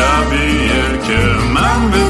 شبیه که من بدون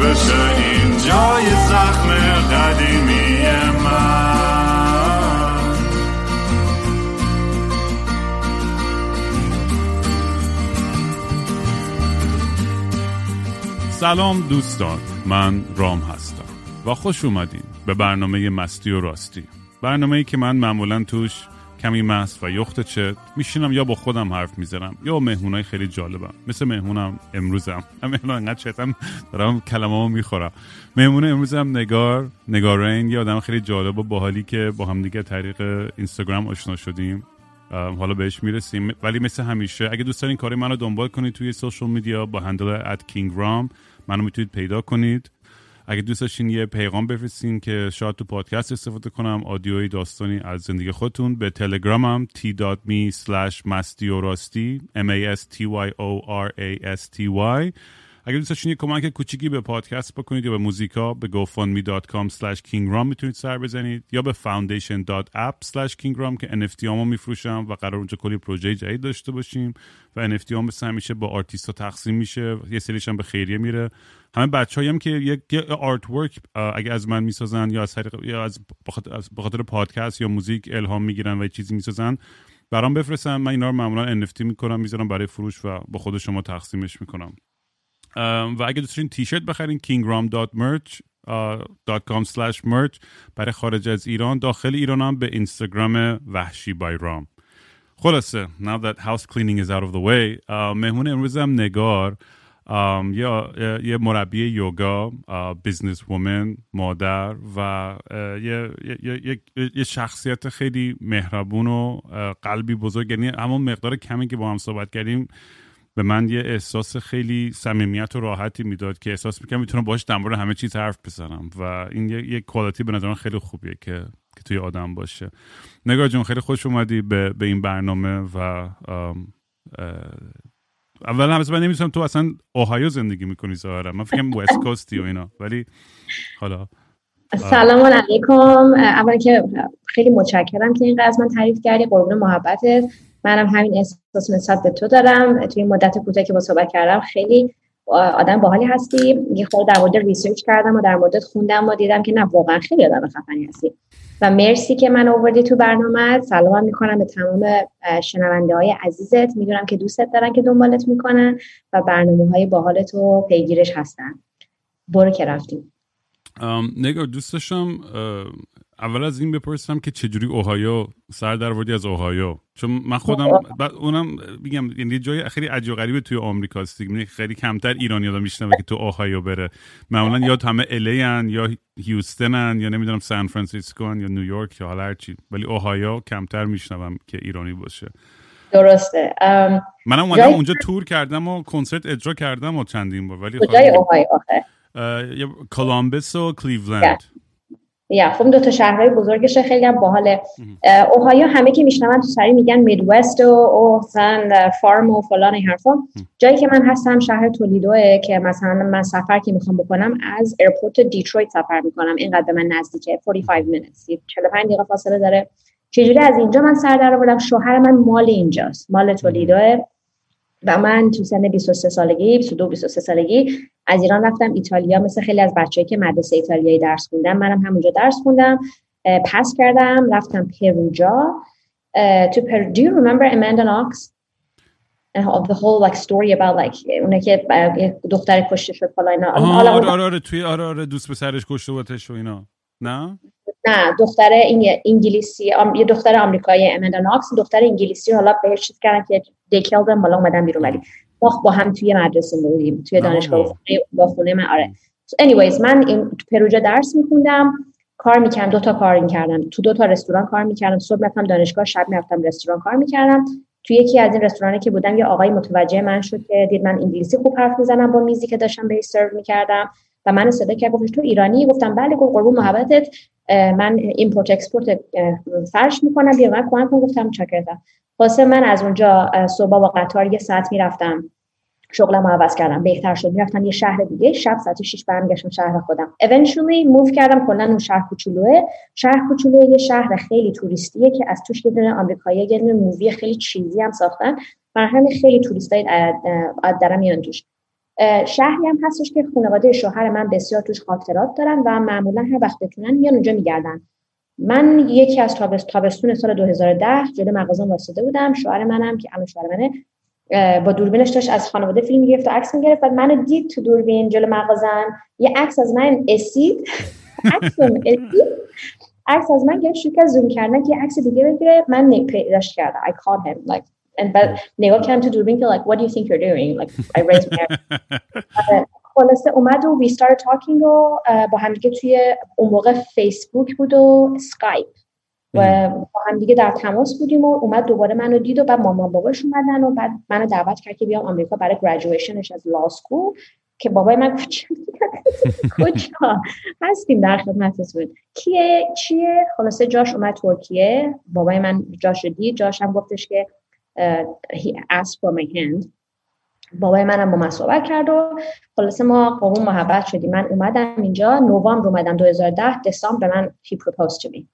بشه این جای زخم قدیمی من. سلام دوستان من رام هستم و خوش اومدین به برنامه مستی و راستی. برنامه ای که من معمولا توش کمی مست و یخت چت. میشینم یا با خودم حرف می‌زنم یا مهمونای خیلی جالبم. مثل مهمونم امروزم. مهمون انقدر چتم دارم کلمه می‌خورم. مهمون امروزم نگار نگارین یه آدم خیلی جالب و باحالی که با هم دیگه طریق اینستاگرام آشنا شدیم. حالا بهش می‌رسیم. ولی مثل همیشه اگه دوست دارین کاری منو دنبال کنید توی سوشال میدیا با هندل رام منو می‌تونید پیدا کنید. اگه دوست داشتین یه پیغام بفرستین که شاید تو پادکست استفاده کنم آدیوی داستانی از زندگی خودتون به تلگرامم t.me slash مستی m a s t y o r a s t y. اگر دوست داشتین یه کمک کوچیکی به پادکست بکنید یا به موزیکا به gofundme.com slash kingraam می‌تونید سر بزنید یا به foundation.app slash kingraam که NFT هامو میفروشم و قرار اونجا کلی پروژه جدید داشته باشیم و NFT هم مثل همیشه با آرتیست تقسیم میشه یه سریش هم به خیریه میره. همه بچه هم که یک artwork اگه از من می‌سازن یا از یا از بخاطر پادکست یا موزیک الهام می‌گیرن و چیزی می‌سازن برام بفرستن. من اینا رو معمولا NFT می‌کنم می‌ذارم برای فروش و با خود شما تقسیمش می‌کنم. و اگه دوست دارین تیشرت بخرین kingraam.merch.com slash merch برای خارج از ایران. داخل ایران هم به اینستاگرام وحشی by رام. خلاصه now that house cleaning is out of the way مهمون امروز هم نگار. یا یه مربی یوگا business woman مادر و یه, شخصیت خیلی مهربون و قلبی بزرگ. یعنی همون مقدار کمی که با هم صحبت کردیم به من یه احساس خیلی صمیمیت و راحتی می‌داد که احساس می‌کنم می‌تونم باش در همه چیز حرف بزنم و این یه, یه کوالیتی به نظرم خیلی خوبیه که که توی آدم باشه. نگاه جون خیلی خوش اومدی به, به این برنامه و اول هم من نمی‌تونم تو اصلا اوهایو زندگی می‌کنی ظاهرا. من فکرم وست کوستی و اینا. ولی حالا سلام علیکم. اول که خیلی متشکرم که این من تعریف کردی. قربون محبتت منم همین احساس نسبت به تو دارم. توی مدت کوتاهی که با صحبت کردم خیلی آدم باحالی هستی. یه خورده در مورد ریسرچ کردم و در مورد خوندم و دیدم که نه واقعا خیلی آدم خفنی هستی. و مرسی که من آوردی تو برنامه. سلام می‌کنم به تمام شنونده های عزیزت. می‌دونم که دوستت دارن که دنبالت می‌کنن و برنامه های باحال تو پیگیرش هستن. برو که رفتیم. نگاه دوست اول از این بپرسم که چجوری اوهایو سر در از اوهایو؟ چون من خودم بعد اونم میگم یعنی جای خیلی عجیب غریبه توی آمریکاست دیگه. یعنی خیلی کمتر ایرانی آدم میشنوه که تو اوهایو بره. معمولا یا همه LA ان یا هیوستنن یا نمی‌دونم سان فرانسیسکو یا نیویورک یا حالا هرچی ولی اوهایو کمتر میشنوم که ایرانی باشه. درسته. منم اومدم اونجا تور کردم و کنسرت اجرا کردم و چندین بار. ولی کجای اوهایو آخه. کلمبوس و کلیولند یا خب دو تا شهرهای بزرگش خیلی هم باحاله. اوهایو همه که میشنون تو سری میگن Midwest و اوسن farm و فلان این حرفا. جایی که من هستم شهر تولیدوه که مثلا من سفر که می‌خوام بکنم از airport دیترویت سفر می‌کنم. اینقدر به من نزدیکه 45 minutes 45 دقیقه فاصله داره. چجوری از اینجا من سر در آوردم؟ شوهر من مال اینجاست مال تولیدوه. و من تو سن 23 سالگی 22 23 سالگی از ایران رفتم. ایتالیا مثل خیلی از بچه‌ای که مدرسه ایتالیایی درس خوندم منم همونجا درس خوندم پس کردم رفتم پروجا تو پر do you remember Amanda Knox? of the whole like story about like اونه که دختر کشته شد فلا اینا آره آره آره توی آره آره دوست پسرش کشته بودش و اینا. نه؟ نه دختر انگلیسی یه دختر آمریکایی امندا ناکس دختر انگلیسی حالا بهش چیز کردن که دیکلدن بالا اومدن بیرون. ولی ما با هم توی مدرسه بودیم توی دانشگاه با خونه من آره. Anyways من این پروژه درس میخوندم کار می‌کردم دو تا کار کردم. تو دو تا رستوران کار می‌کردم صبح می‌رفتم دانشگاه شب می‌رفتم رستوران کار می‌کردم. تو یکی از این رستورانی که بودم یه آقای متوجه من شد که دید من انگلیسی خوب حرف می‌زنم با میزی که داشتم بهش سرو می‌کردم. و من صدا کرد گفتش تو ایرانی؟ گفتم بله گفت قربون محبتت. من import export فرش می‌کنم بیا من کمک کن گفتم چاکرتم واسه من از اونجا صبح با قطار یه ساعت می‌رفتم. شغلم عوض کردم. بهتر شد. می‌رفتم یه شهر دیگه. شب ساعت 6 برمیگشتم شهر خودم. Eventually موو کردم کلا اون شهر کوچولوه. شهر کوچولوه یه شهر خیلی توریستیه که از توش یه دونه آمریکایی یه مووی خیلی چیزی هم ساختن. برای همین خیلی توریستای دارم میان توش. شهری هم هستش که خانواده شوهر من بسیار توش خاطرات دارن و معمولا هر وقت بتونن میان اونجا میگردن. من یکی از تابستون سال 2010 جلو مغازه واسطه بودم. شوهر منم که الان شوهر منه با دوربینش داشت از خانواده فیلم گرفت و عکس می‌گرفت بعد منو دید تو دوربین جلو مغازم یه عکس از من اسید. عکس از من گرفت شروع زوم کردن که عکس دیگه بگیره. من پیداش کردم. I called him like and بعد نگاه کردم تو دوربین که like what do you think you're doing? Like I raised my خلاصه اومد و we started talking و با هم دیگه توی اون موقع فیسبوک بود و سکایپ و با هم دیگه در تماس بودیم و اومد دوباره منو دید و بعد مامان باباش اومدن و بعد منو دعوت کرد که بیام آمریکا برای graduation ش از law school که بابای من کجا هستیم در خدمتتون کیه؟ چیه؟ خلاصه جاش اومد ترکیه. بابای من جاش دید. جاش هم گفتش که he asked for my hand. بابای منم با من صحبت کرد و خلاصه ما قوم محبت شدیم. من اومدم اینجا نوامبر اومدم 2010 دسامبر من he proposed to me.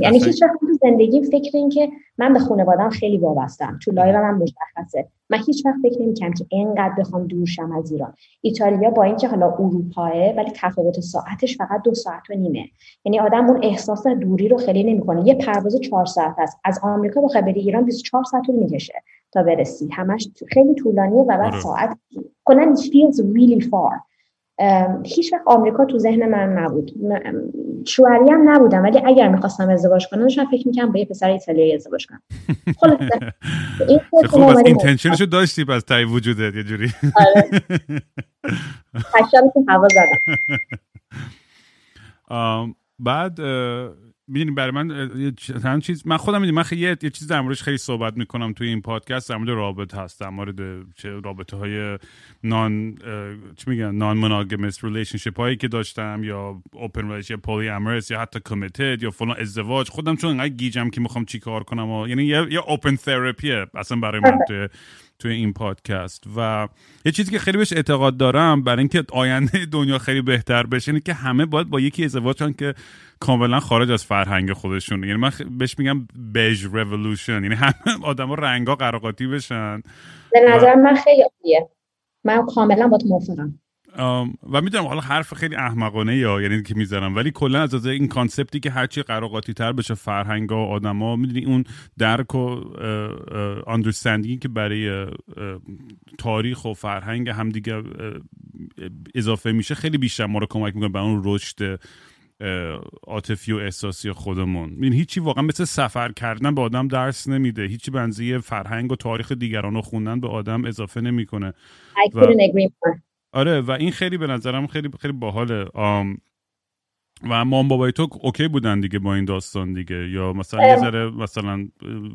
یعنی هیچ وقت زندگی فکر این که من به خانوادم خیلی وابستم تو live من مشخصه. من هیچ وقت فکر نمی‌کنم که اینقدر بخوام دور شم از ایران. ایتالیا با اینکه حالا اروپاه ولی تفاوت ساعتش فقط دو ساعت و نیمه. یعنی آدم اون احساس دوری رو خیلی نمی‌کنه. یه پرواز چهار ساعت است. از آمریکا بخوای بری ایران 24 ساعت طول می‌کشه تا برسی. همش خیلی طولانیه و بعد. ساعت کلا it feels really far. هیچ وقت آمریکا تو ذهن من نبود. شوهری هم نبودم ولی اگر می‌خواستم ازدواج کنم داشتم فکر می‌کنم با یه پسر ایتالیایی ازدواج کنم. خلاصه خب از اینتنشنشو داشتی پس تایی وجودت یه جوری. آره. که هوا زدم. بعد می‌دونی برای من چند چیز من خودم می‌دونم من خیلی یه, چیز در موردش خیلی صحبت می‌کنم توی این پادکست در مورد رابطه هست در مورد رابطه های non چی میگن non monogamous relationship هایی که داشتم یا open relationship polyamorous یا حتی committed یا فلان ازدواج. خودم چون انقدر گیجم که می‌خوام چیکار کنم و یعنی یه, یه open therapy ه اصلا برای من توی توی این پادکست. و یه چیزی که خیلی بهش اعتقاد دارم برای اینکه آینده دنیا خیلی بهتر بشه اینه که همه باید با یکی ازدواج کنن که کاملا خارج از فرهنگ خودشون یعنی من بهش میگم بیج رولوشن یعنی همه آدما رنگا قروقاطی بشن. به نظر من خیلی عالیه. من کاملا با تو موافقم. و می‌دونم حالا حرف خیلی احمقانه یا یعنی که می‌ذارم ولی کلا از این concept ی که هرچی قروقاطی تر بشه فرهنگ و آدما می‌دونی اون درک و understanding ی که برای تاریخ و فرهنگ همدیگه اضافه میشه خیلی بیشتر ما رو کمک می‌کنه به اون رشد عاطفی و احساسی خودمون. این هیچی واقعا مثل سفر کردن به آدم درس نمیده. هیچی بنزی فرهنگ و تاریخ دیگران رو خوندن به آدم اضافه نمی‌کنه. آره و این خیلی به نظرم خیلی خیلی باحاله. و مام بابای تو اوکی بودن دیگه با این داستان دیگه؟ یا مثلا یه ذره مثلا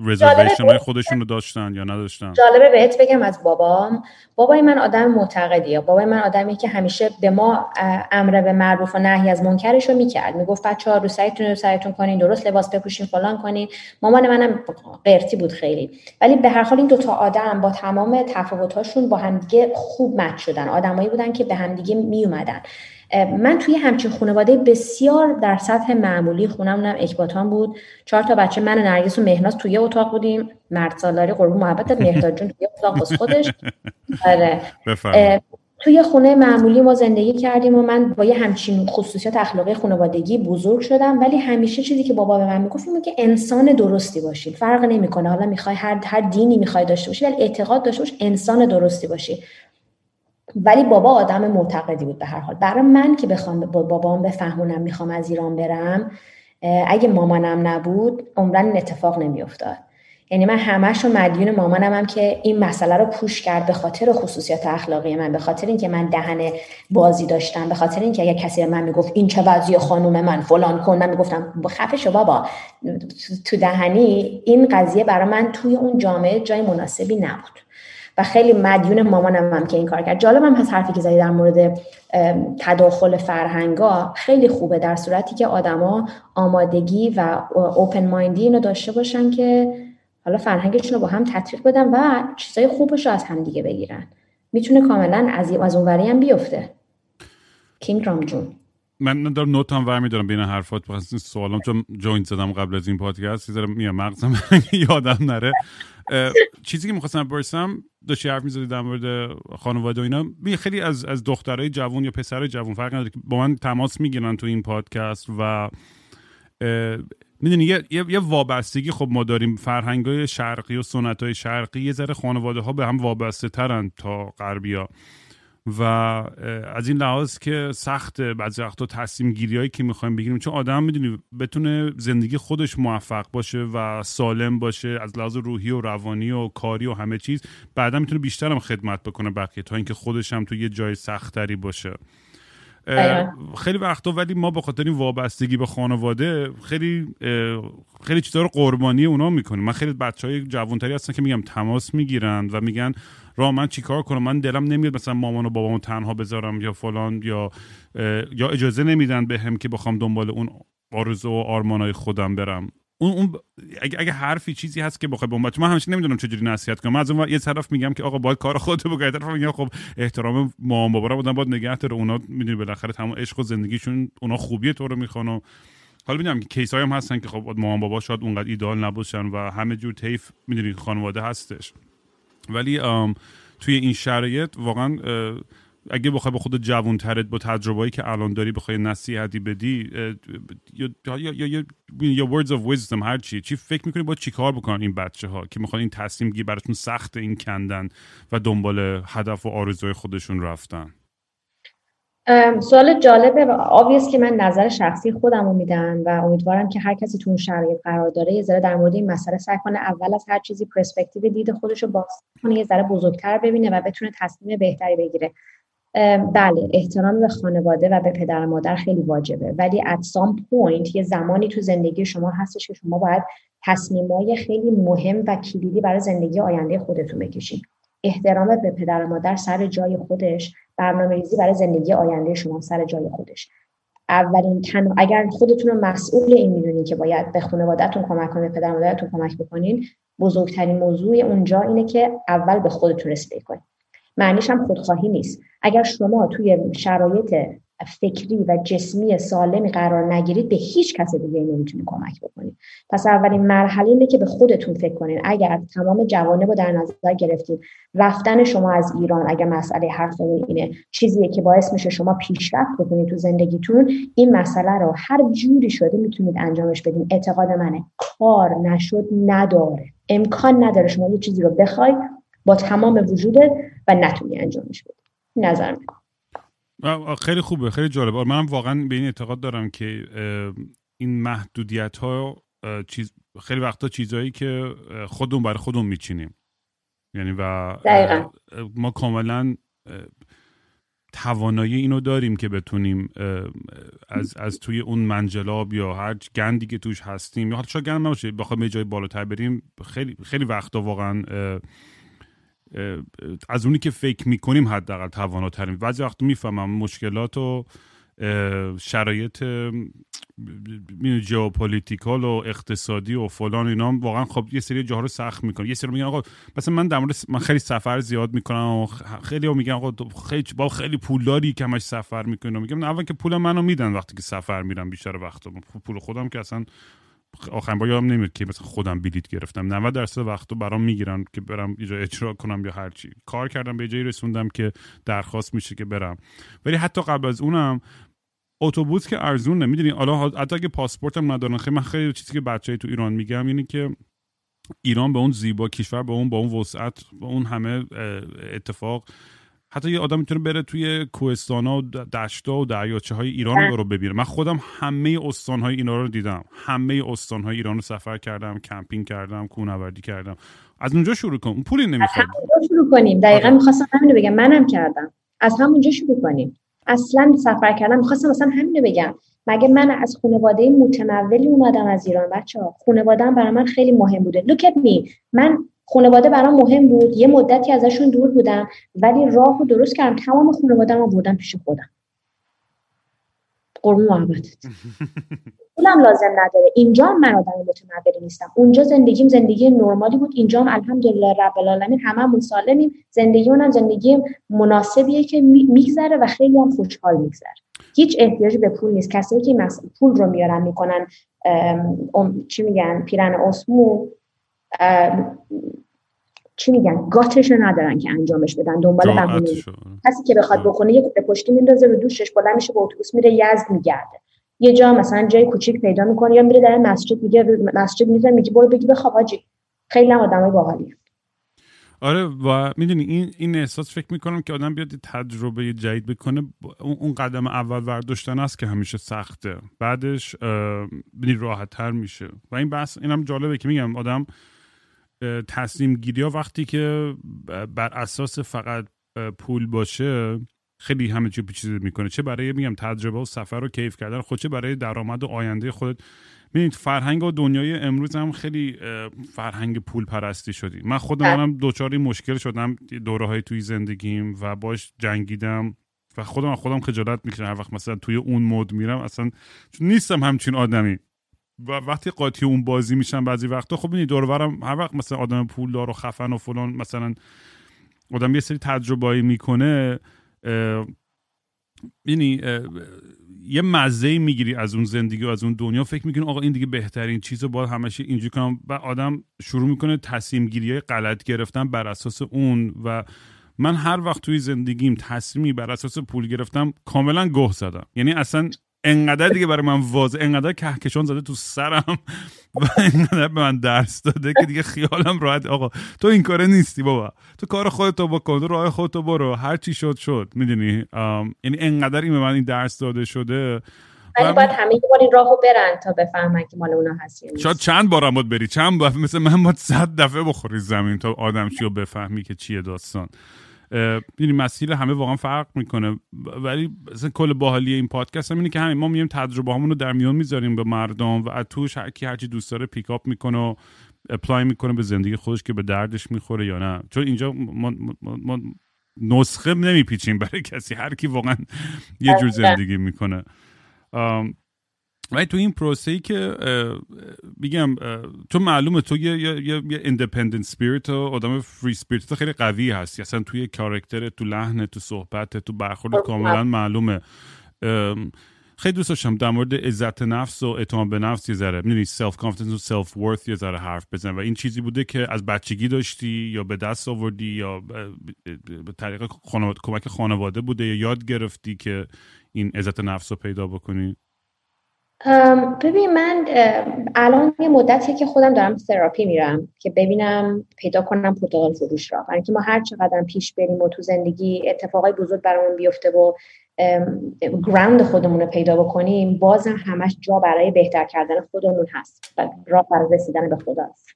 رزرویشن های خودشون رو داشتن یا نداشتن؟ جالبه بهت بگم از بابام. بابای من آدم معتقدیه. بابای من آدمی که همیشه به ما امر به معروف و نهی از منکرش رو می‌کرد. می‌گفت بچه ها رو سعیتون رو سعیتون کنین درست لباس بپوشین فلان کنین. مامان منم قرتی بود خیلی. ولی به هر حال این دوتا آدم با تمام تفاوتاشون با همدیگه خوب مچ شدن. آدمایی بودن که به همدیگه میومدن من توی همچین خانواده بسیار در سطح معمولی خونمونم اکباتان بود. چهار تا بچه من و نرگس و مهناز توی اتاق بودیم. مرد سالاری قربون محبت مهداد جون توی اتاق بس خودش. آره. توی خونه معمولی ما زندگی کردیم و من با یه همچین خصوصیت اخلاقی خانوادگی بزرگ شدم. ولی همیشه چیزی که بابا به من می‌گفت اینه که انسان درستی باشی. فرق نمی‌کنه. حالا می‌خوای هر هر دینی می‌خوای داشته باشی ولی اعتقاد داشته باشی انسان درستی باشی. ولی بابا آدم معتقدی بود به هر حال. برای من که بخوام با بابام بفهمونم می‌خوام از ایران برم اگه مامانم نبود عمرن این اتفاق نمیافتاد. یعنی من همش رو مدیون مامانم هم که این مسئله رو پوش کرد به خاطر خصوصیات اخلاقی من به خاطر اینکه من دهن بازی داشتم به خاطر اینکه اگر کسی به من می‌گفت این چه وضعی خانوم من فلان کن من می‌گفتم خفه شو بابا. تو دهنی این قضیه برای من توی اون جامعه جای مناسبی نبود. و خیلی مدیون مامانم هم که این کار کرد. جالبم هست حرفی که زدی در مورد تداخل فرهنگا. خیلی خوبه در صورتی که آدما آمادگی و اوپن مایندی اینو داشته باشن که حالا فرهنگشون رو با هم تطبیق بدن و چیزای خوبش رو از هم دیگه بگیرن. می‌تونه کاملا از از اونوری هم بیفته. کینگ رام جون. من دارم نوت هم ور میدارم بین حرفات بخواستین سوالم چون جوین زدم قبل از این پادکست یه میام مغزم یادم نره. چیزی که می‌خواستم برسم داشتی حرف می‌زدی در مورد خانواده و اینا. خیلی از از دخترای جوون یا پسر جوون فرق نداره که با من تماس می‌گیرن تو این پادکست و می‌دونی یه،, یه،, وابستگی خب ما داریم. فرهنگ های شرقی و سنت های شرقی یه ذره خانواده ها به هم وابسته ترن تا غربی ها و از این لحاظ که سخت بعضی وقتا تصمیم گیری هایی که می‌خوایم بگیریم. چون آدم می‌دونی بتونه زندگی خودش موفق باشه و سالم باشه از لحاظ روحی و روانی و کاری و همه چیز بعدا می‌تونه بیشتر هم خدمت بکنه بقیه تا اینکه خودش هم تو یه جای سختری باشه. خیلی وقتا ولی ما به خاطر این وابستگی به خانواده خیلی خیلی رو قربانی اونا می‌کنیم. من خیلی بچه های جوانتری هستن که میگم تماس می‌گیرن و میگن را من چیکار کنم؟ من دلم نمیاد مثلا مامان و بابامو تنها بذارم یا فلان یا یا اجازه نمیدن به هم که بخوام دنبال اون آرزو و آرمانای خودم برم. اون, اون اگه, اگه حرفی چیزی هست که بخوای با من همیشه نمی‌دونم چجوری نصیحت کنم. از اون یه طرف میگم که آقا باید کار خودت بکنی طرف میگم خب احترام مامان بابا رو بودن باید نگه داره. اونا می‌دونی بالاخره تمام عشق و زندگیشون اونا خوبیه تو رو می‌خوان و حالا می‌دونم که کیس هم هستن که خب مامان بابا شاید اونقدر ایدال نباشن و همه جور تیف می‌دونی خانواده هستش. ولی توی این شرایط واقعا اگه بخوای به خود جوون ترت با تجربه‌ای که الان داری بخوای نصیحتی بدی یا یا یا words of wisdom هر چی چی فکر می‌کنی با چی کار بکنن این بچه ها که می‌خوان این تصمیم گیری براتون سخت این کندن و دنبال هدف و آرزوی خودشون رفتن؟ سوال جالبه و آبیست که من نظر شخصی خودم رو میدم و امیدوارم که هر کسی تو اون شرایط قرار داره یه ذره در مورد این مسئله سعی کنه اول از هر چیزی پرسپکتیو دید خودش رو باز کنه یه ذره بزرگتر ببینه و بتونه تصمیم بهتری بگیره. بله احترام به خانواده و به پدر و مادر خیلی واجبه. ولی at some point یه زمانی تو زندگی شما هستش که شما باید تصمیمای خیلی مهم و کلیدی برای زندگی آینده خودتون بکشید احترام به پدر و مادر سر جای خودش برنامه ریزی برای زندگی آینده شما سر جای خودش. اولین تن اگر خودتون رو مسئول این می‌دونین که باید به خانوادهتون کمک کنید پدر مادرتون کمک بکنین بزرگترین موضوع اونجا اینه که اول به خودتون رسیدگی کنید معنیش هم خودخواهی نیست. اگر شما توی شرایط فکری و جسمی سالمی قرار نگیرید به هیچ کس دیگه نمی‌تونید کمک بکنید پس اولین مرحله اینه که به خودتون فکر کنید اگر تمام جوانب رو در نظر گرفتید رفتن شما از ایران اگر مسئله حرف اینه چیزیه که باعث میشه شما پیشرفت بکنید تو زندگیتون این مسئله رو هر جوری شده می‌تونید انجامش بدین. اعتقاد منه. کار نشد نداره. امکان نداره شما یه چیزی رو بخوای با تمام وجودت و نتونی انجامش بدی. نظر می‌کنم. خیلی خوبه خیلی جالبه منم واقعا به این اعتقاد دارم که این محدودیت ها چیز خیلی وقتا چیزهایی که خودمون برای خودمون میچینیم. یعنی و ما کاملا توانایی اینو داریم که بتونیم از, از توی اون منجلاب یا هر گندی که توش هستیم یا حتی شاید گند نباشه بخوایم یه جای بالاتر بریم خیلی خیلی وقتا واقعا از اونی که فکر می‌کنیم حداقل تواناتریم بعضی وقت می‌فهمم مشکلات و شرایط geopolitical و اقتصادی و فلان اینا. واقعا خب یه سری جاها رو سخت می‌کنه یه سری میگن آقا مثلا من در مورد من خیلی سفر زیاد می‌کنم و خیلی میگن آقا خیلی با خیلی پولداری که همش سفر می‌کنم میگم اول که پول منو میدن وقتی که سفر میرم بیشتر وقت پول خودم که اصلا آخرین بار یادم نمیاد که مثلا خودم بلیت گرفتم. 90 درصد وقتو برام می‌گیرن که برم یه اجرا کنم یا هر چی. کار کردم به جایی رسوندم که درخواست میشه که برم. ولی حتی قبل از اونم اتوبوس که ارزونه می‌دونی حالا حتی اگه پاسپورتم ندارن. خیلی من خیلی چیزی که بچه تو ایران میگم اینه که ایران به اون زیبا کشور به اون با اون وسعت با اون همه اتفاق حتی یه آدم می‌تونه بره توی کوهستانا و دشتا و دریاچه های ایران بله. رو ببینه. من خودم همه استان های اینا رو دیدم. همه استان های ایران رو سفر کردم کمپینگ کردم کوهنوردی کردم. از اونجا شروع کنم اون پولی نمی‌خواد شروع کنیم. دقیقا آره. می‌خواستم همینو بگم. منم کردم. از همونجا شروع کنیم. اصلا سفر کردم. می‌خواستم مثلا همینو بگم. مگه من از خانواده متمولی اومدم از ایران؟ بچه ها خانواده‌ام برای من خیلی مهم بوده. Look at me. من خانواده برام مهم بود. یه مدتی ازشون دور بودم ولی راه رو درست کردم. تمام رو بردم پیش خودم. قربون محبتت پولم لازم نداره. اینجا من آدم متمولی نیستم. اونجا زندگیم زندگی نرمالی بود. اینجا هم الحمدلله رب العالمین هممون سالمیم. زندگی اونم زندگی مناسبیه که میگذره و خیلی هم خوشحال میگذره. هیچ احتیاجی به پول نیست. کسایی که پول رو میارن می‌کنن چی میگن پیرن اسمو چی میگن؟ گاتش رو ندارن که انجامش بدن دنبال بهونه. کسی که بخواد. بکنه یه کوله پشتی میندازه رو دوشش بلند میشه به اتوبوس میره یزد میگرده. یه جا مثلا جای کوچیک پیدا می‌کنه یا میره در مسجد میگه مسجد می‌ذاره میگه برو بگی بخواب حاجی خیلی هم آدمای باحالی آره و می‌دونی این این احساس فکر می‌کنم که آدم بیاد تجربه جدید بکنه. با- اون قدم اول ورداشتن است که همیشه سخته. بعدش راحت تر میشه. و این بحث اینم جالبه که میگم آدم تصمیم گیری ها وقتی که بر اساس فقط پول باشه خیلی همه چی پیچیده می‌کنه. چه برای میگم تجربه و سفر و کیف کردن خود چه برای درآمد و آینده خودت ببینید فرهنگ و دنیای امروز هم خیلی فرهنگ پول پرستی شدی. من خودم بله. هم دوچار این مشکل شدم دوره های توی زندگیم و باش جنگیدم و خودم خودم خجالت می‌کشم. هر وقت مثلا توی اون مود میرم اصلا چون نیستم همچین آدمی. و وقتی قاطی اون بازی میشم بعضی وقتا خب ببینید دور و برم هر وقت مثلا آدم پولدار و خفن و فلان مثلا آدم یه سری تجربه‌ای می‌کنه یعنی یه مزه می‌گیری از اون زندگی و از اون دنیا. فکر می‌کنی آقا این دیگه بهترین چیز رو باید همش اینجوری کنم. و آدم شروع می‌کنه تصمیم گیری های غلط گرفتن بر اساس اون. و من هر وقت توی زندگیم تصمیمی بر اساس پول گرفتم کاملا گه زدم. یعنی اصلا انقدر دیگه برای من واضح انقدر کهکشان زده تو سرم و انقدر به من درس داده که دیگه خیالم راحت. آقا تو این کاره نیستی بابا. تو کار خودتو بکن تو راه خودتو برو. هر چی شد شد. می‌دونی؟ یعنی انقدر این به من این درس داده شده ولی باید همه بار این راهو برن تا بفهمن که مال اونا هست. شاید چند بارم باید بری. چند بار؟ مثل من باید صد دفعه بخوری زمین تا آدم چی رو بفهمی که چیه داستان. یعنی مسیر همه واقعا فرق می‌کنه. ولی مثلا کل باحالی این پادکست هم اینه که همین ما میایم تجربه همون رو در میون می‌ذاریم به مردم و از توش هر کی هرچی دوست داره pick up می‌کنه و apply می‌کنه به زندگی خودش که به دردش می‌خوره یا نه. چون اینجا ما, ما, ما نسخه نمیپیچیم برای کسی. هر کی واقعا یه جور زندگی می‌کنه. ولی تو این پروسه ای که میگم تو معلومه تو یه یه یه independent spirit و آدم free spirit تو خیلی قوی هستی. اصلا توی کاراکتر تو لحن تو صحبت تو برخورد کاملا معلومه. خیلی دوست داشتم در مورد عزت نفس و اعتماد به نفس یه ذره می‌دونی self confidence و self worth یه ذره حرف بزن و این چیزی بوده که از بچگی داشتی یا به دست آوردی یا به طریق خانواده، کمک خانواده بوده یا یاد گرفتی که این عزت نفس رو پیدا بکنی؟ ببین من الان یه مدتی که خودم دارم تراپی میرم که ببینم پیدا کنم پرتغال فروش را. برای اینکه ما هر چقدر پیش بریم و تو زندگی اتفاقای بزرگ برامون بیفته و گراوند خودمون رو پیدا بکنیم بازم همش جا برای بهتر کردن خودمون هست و راه برای رسیدن به خدا هست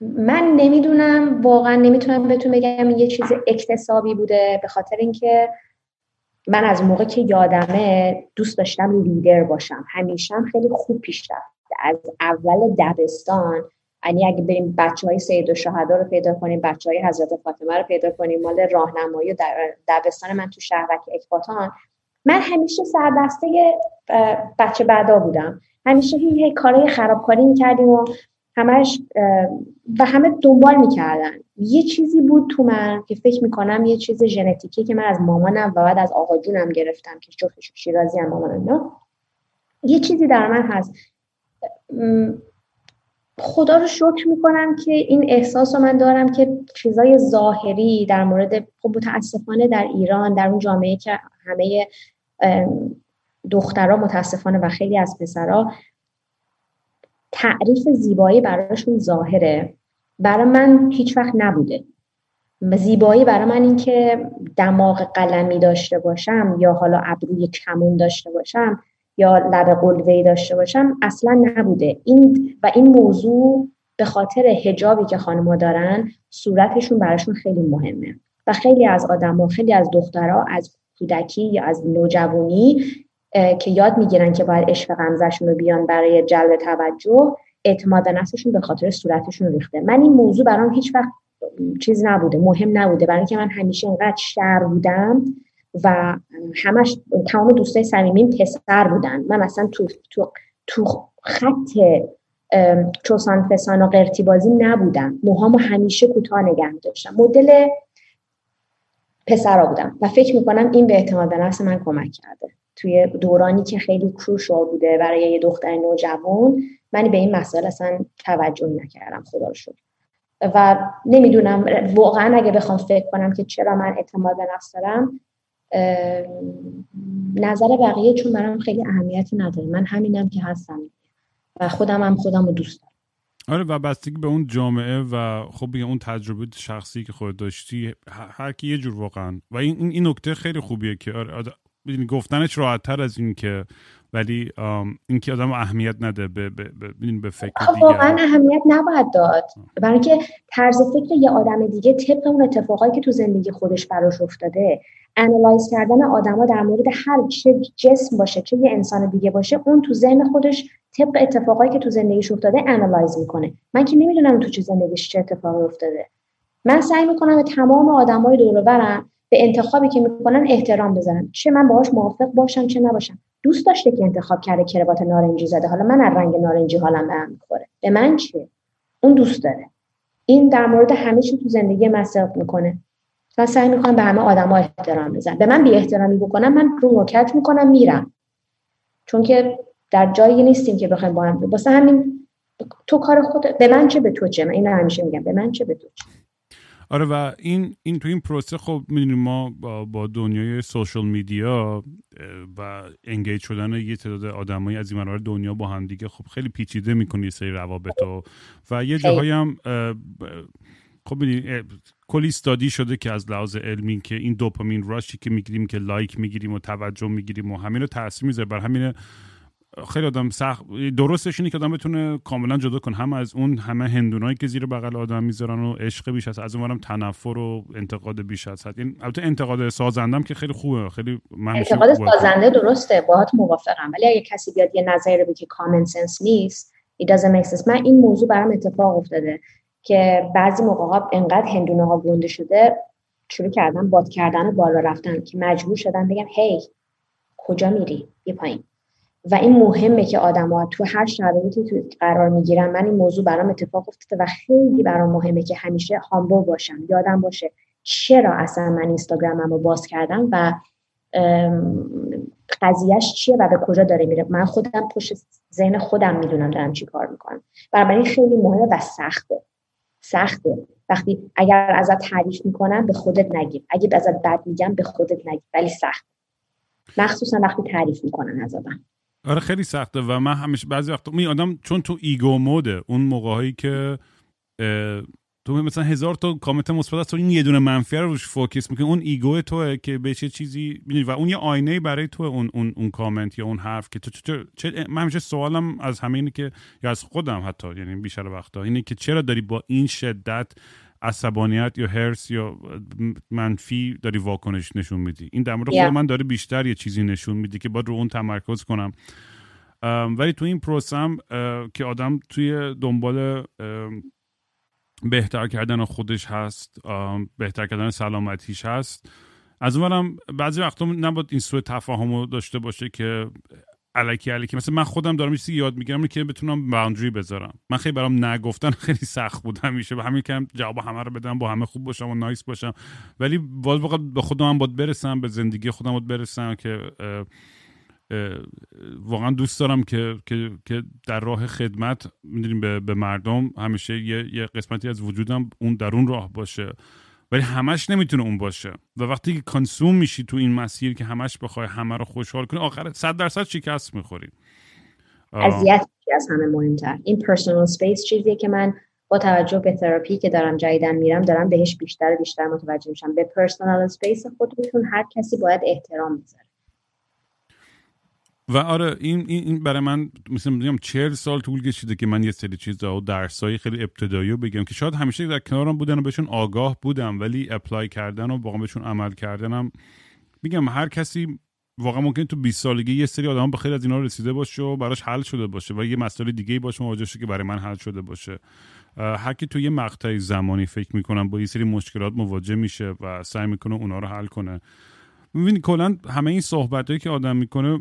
من نمی‌دونم واقعا نمی‌تونم بهتون بگم یه چیز اکتسابی بوده به خاطر اینکه من از موقع که یادمه دوست داشتم لیدر باشم. همیشه هم خیلی خوب پیش رفته. از اول دبستان یعنی اگه بریم بچه های سید و شهدا رو پیدا کنیم بچه های حضرت فاطمه رو پیدا کنیم مال راهنمایی و دبستان من تو شهرک اکباتان. من همیشه سردسته بچه بعدا بودم. همیشه هی کارهای خرابکاری می‌کردیم و همش و همه دنبال می‌کردن. یه چیزی بود تو من که فکر می‌کنم یه چیز ژنتیکی که من از مامانم و بعد از آقا جونم گرفتم که جفتش شیرازی هم مامانم نه یه چیزی در من هست. خدا رو شکر می‌کنم که این احساس رو من دارم که چیزای ظاهری در مورد خب متاسفانه در ایران در اون جامعه که همه دخترها متاسفانه و خیلی از پسرها تعریف زیبایی براشون ظاهره. برای من هیچ وقت نبوده. زیبایی برای من این که دماغ قلمی داشته باشم یا حالا ابروی کمون داشته باشم یا لب قلوه‌ای داشته باشم اصلا نبوده. این و این موضوع به خاطر هجابی که خانم‌ها دارن صورتشون براشون خیلی مهمه. و خیلی از آدم‌ها خیلی از دخترها از کودکی یا از نوجوانی که یاد می‌گیرن که باید عشق غمزشون رو بیان برای جلب توجه اعتماد به نفسشون به خاطر صورتشون ریخته. من این موضوع برام هیچ وقت چیز نبوده مهم نبوده. برای اینکه من همیشه انقدر شر بودم و همش تمام دوستای صمیمیم پسر بودن. من اصلا تو تو تو خط چوسان فسان و قرتی بازی نبودم. موهامو همیشه کوتاه نگه داشتم مدل پسرا بودم و فکر می‌کنم این به اعتماد به نفس من کمک کرده. توی دورانی که خیلی کروشال بوده برای یه دختر نوجوان من به این مسائل اصلا توجه نکردم خدا شد و نمی‌دونم واقعا اگه بخوام فکر کنم که چرا من اعتماد به نفس دارم نظر بقیه چون برام خیلی اهمیتی نداره. من همینم که هستم و خودم هم خودم رو دوست دارم. آره و بستگی به اون جامعه و خب اون تجربه شخصی که خود داشتی هر کی یه جور واقعا. و این این نکته خیلی خوبیه که آره گفتنش راحت تر از این که ولی اینکه آدم اهمیت نده به, به, به, به فکر دیگه واقعا اهمیت نباید داد. برای اینکه طرز فکر یه آدم دیگه طبق اون اتفاقایی که تو زندگی خودش براش افتاده analyze کردن آدما در مورد هر چه جسم باشه چه یه انسان دیگه باشه اون تو ذهن خودش طبق اتفاقایی که تو زندگیش افتاده analyze می‌کنه. من که نمی‌دونم تو چه زندگیش چه اتفاقی افتاده. من سعی می‌کنم به تمام آدمای دور برم به انتخابی که می‌کنن احترام بذارم چه من باهاش موافق باشم چه نباشم. دوست داشته که انتخاب کرده کروات نارنجی زده. حالا من از رنگ نارنجی حالم به هم می‌خوره. به من چیه؟ اون دوست داره. این در مورد همه چی تو زندگی مصرف می‌کنه. من سعی می‌کنم به همه آدما احترام بزنم به من بی احترامی بکنم من رو موکت می‌کنم میرم. چون که در جایی نیستیم که بخوایم با هم واسه همین تو کار خود به من چه به تو چه؟ من اینو همیشه میگم. به من چه به تو چه؟ آره و این این تو این پروسه خب می‌دونیم ما با, با دنیای سوشال میدیا و انگیج شدن یه تعداد آدمایی از این دنیا با هم دیگه خب خیلی پیچیده می‌کنه یه سری روابط و, و یه جاهایی هم خب کلی استادی شده که از لحاظ علمی که این دوپامین راشی که می‌گیریم که لایک می‌گیریم و توجه می‌گیریم و همین رو تاثیر می‌ذاره. بر همین خیلی آدم سخت درستش اینه که آدم بتونه کاملا جدا کنه. هم از اون همه هندونایی که زیر بغل آدم می‌ذارن و عشق بیش از از اونورم تنفر و انتقاد بیش از حد. این البته انتقاد سازندم که خیلی خوبه. خیلی من انتقاد سازنده درسته. باهات موافقم. ولی اگه کسی بیاد یه نظری رو بگه کامن سنس نیست it doesn't make sense. من این موضوع برام اتفاق افتاده که بعضی موقع ها انقدر هندونه ها گنده شده شروع کردن باد کردن و بالا رفتن که مجبور شدن بگم هی کجا میری؟ یه پایین. و این مهمه که آدما تو هر شرایطی تو قرار می‌گیرن. من این موضوع برام اتفاق افتاده و خیلی برام مهمه که همیشه هامبل باشم یادم باشه چرا اصلا من اینستاگرامم رو باز کردم و قضیهش چیه و به کجا داره میره. من خودم پشت ذهن خودم می‌دونم دارم چی کار می‌کنم. بنابراین خیلی مهمه و سخته. سخته. وقتی اگر ازت تعریف می‌کنم به خودت نگیر. اگه ازت بد میگم به خودت نگیر. ولی سخت. مخصوصا وقتی تعریف می‌کنن از آدم آره خیلی سخته و من همیشه بعضی وقتا می آدم چون تو ego mode ه اون موقعی که تو مثلا هزار تا کامنت مثبت تو این یه دونه منفی رو روش focus می‌کنی اون ego توه که به چه چیزی و اون یه آینه برای تو اون اون اون کامنت یا اون حرف که تو چه, چه من همیشه سوالم از همه اینه که یا از خودم حتی یعنی بیشتر وقتا اینه که چرا داری با این شدت عصبانیت یا هرس یا منفی داری واکنش نشون میدی. این در مورد من داره بیشتر یه چیزی نشون میدی که باید رو اون تمرکز کنم. ولی تو این پروسم که آدم توی دنبال بهتر کردن خودش هست بهتر کردن سلامتیش هست. از اونورم بعضی وقتا نباید این سوء تفاهم داشته باشه که الکی الکی مثلا من خودم دارم چیزی یاد می‌گیرم که بتونم باوندری بذارم. من خیلی برام نگفتن خیلی سخت بود همیشه. به همین که جواب همه رو بدم با همه خوب باشم و نایس باشم. ولی واقعا به خودم هم باید برسم به زندگی خودم باید برسم که واقعا دوست دارم که که که در راه خدمت می‌دونیم به, به مردم همیشه یه, یه قسمتی از وجودم اون در اون راه باشه. ولی همش نمی‌تونه اون باشه. و وقتی که کانسوم میشی تو این مسیر که همش بخوای همه رو خوشحال کنی آخر صد درصد شکست می‌خوری. اذیت از همه مهمتر. این personal space چیزیه که من با توجه به تراپی که دارم جدیدن میرم دارم بهش بیشتر و بیشتر متوجه میشم. به personal space خودتون هر کسی باید احترام بذاره. و آره این, این برای من مثل میگم چهل سال طول کشیده که من یه سری چیزا و درسایی خیلی ابتدایی رو بگم که شاید همیشه در کنارم بودن و بهشون آگاه بودم ولی apply کردن و واقعا بهشون عمل کردنم. میگم هر کسی واقعا ممکن تو 20 سالگی یه سری آدم به خیلی از اینا رسیده باشه و براش حل شده باشه و یه مسئله دیگه باشه مواجه که برای من حل شده باشه. هر کی تو یه مقطع زمانی فکر می‌کنم با یه سری مشکلات مواجه میشه و سعی می‌کنه اونا رو حل کنه. می‌بینی کلا همه این صحبت هایی که آدم می‌کنه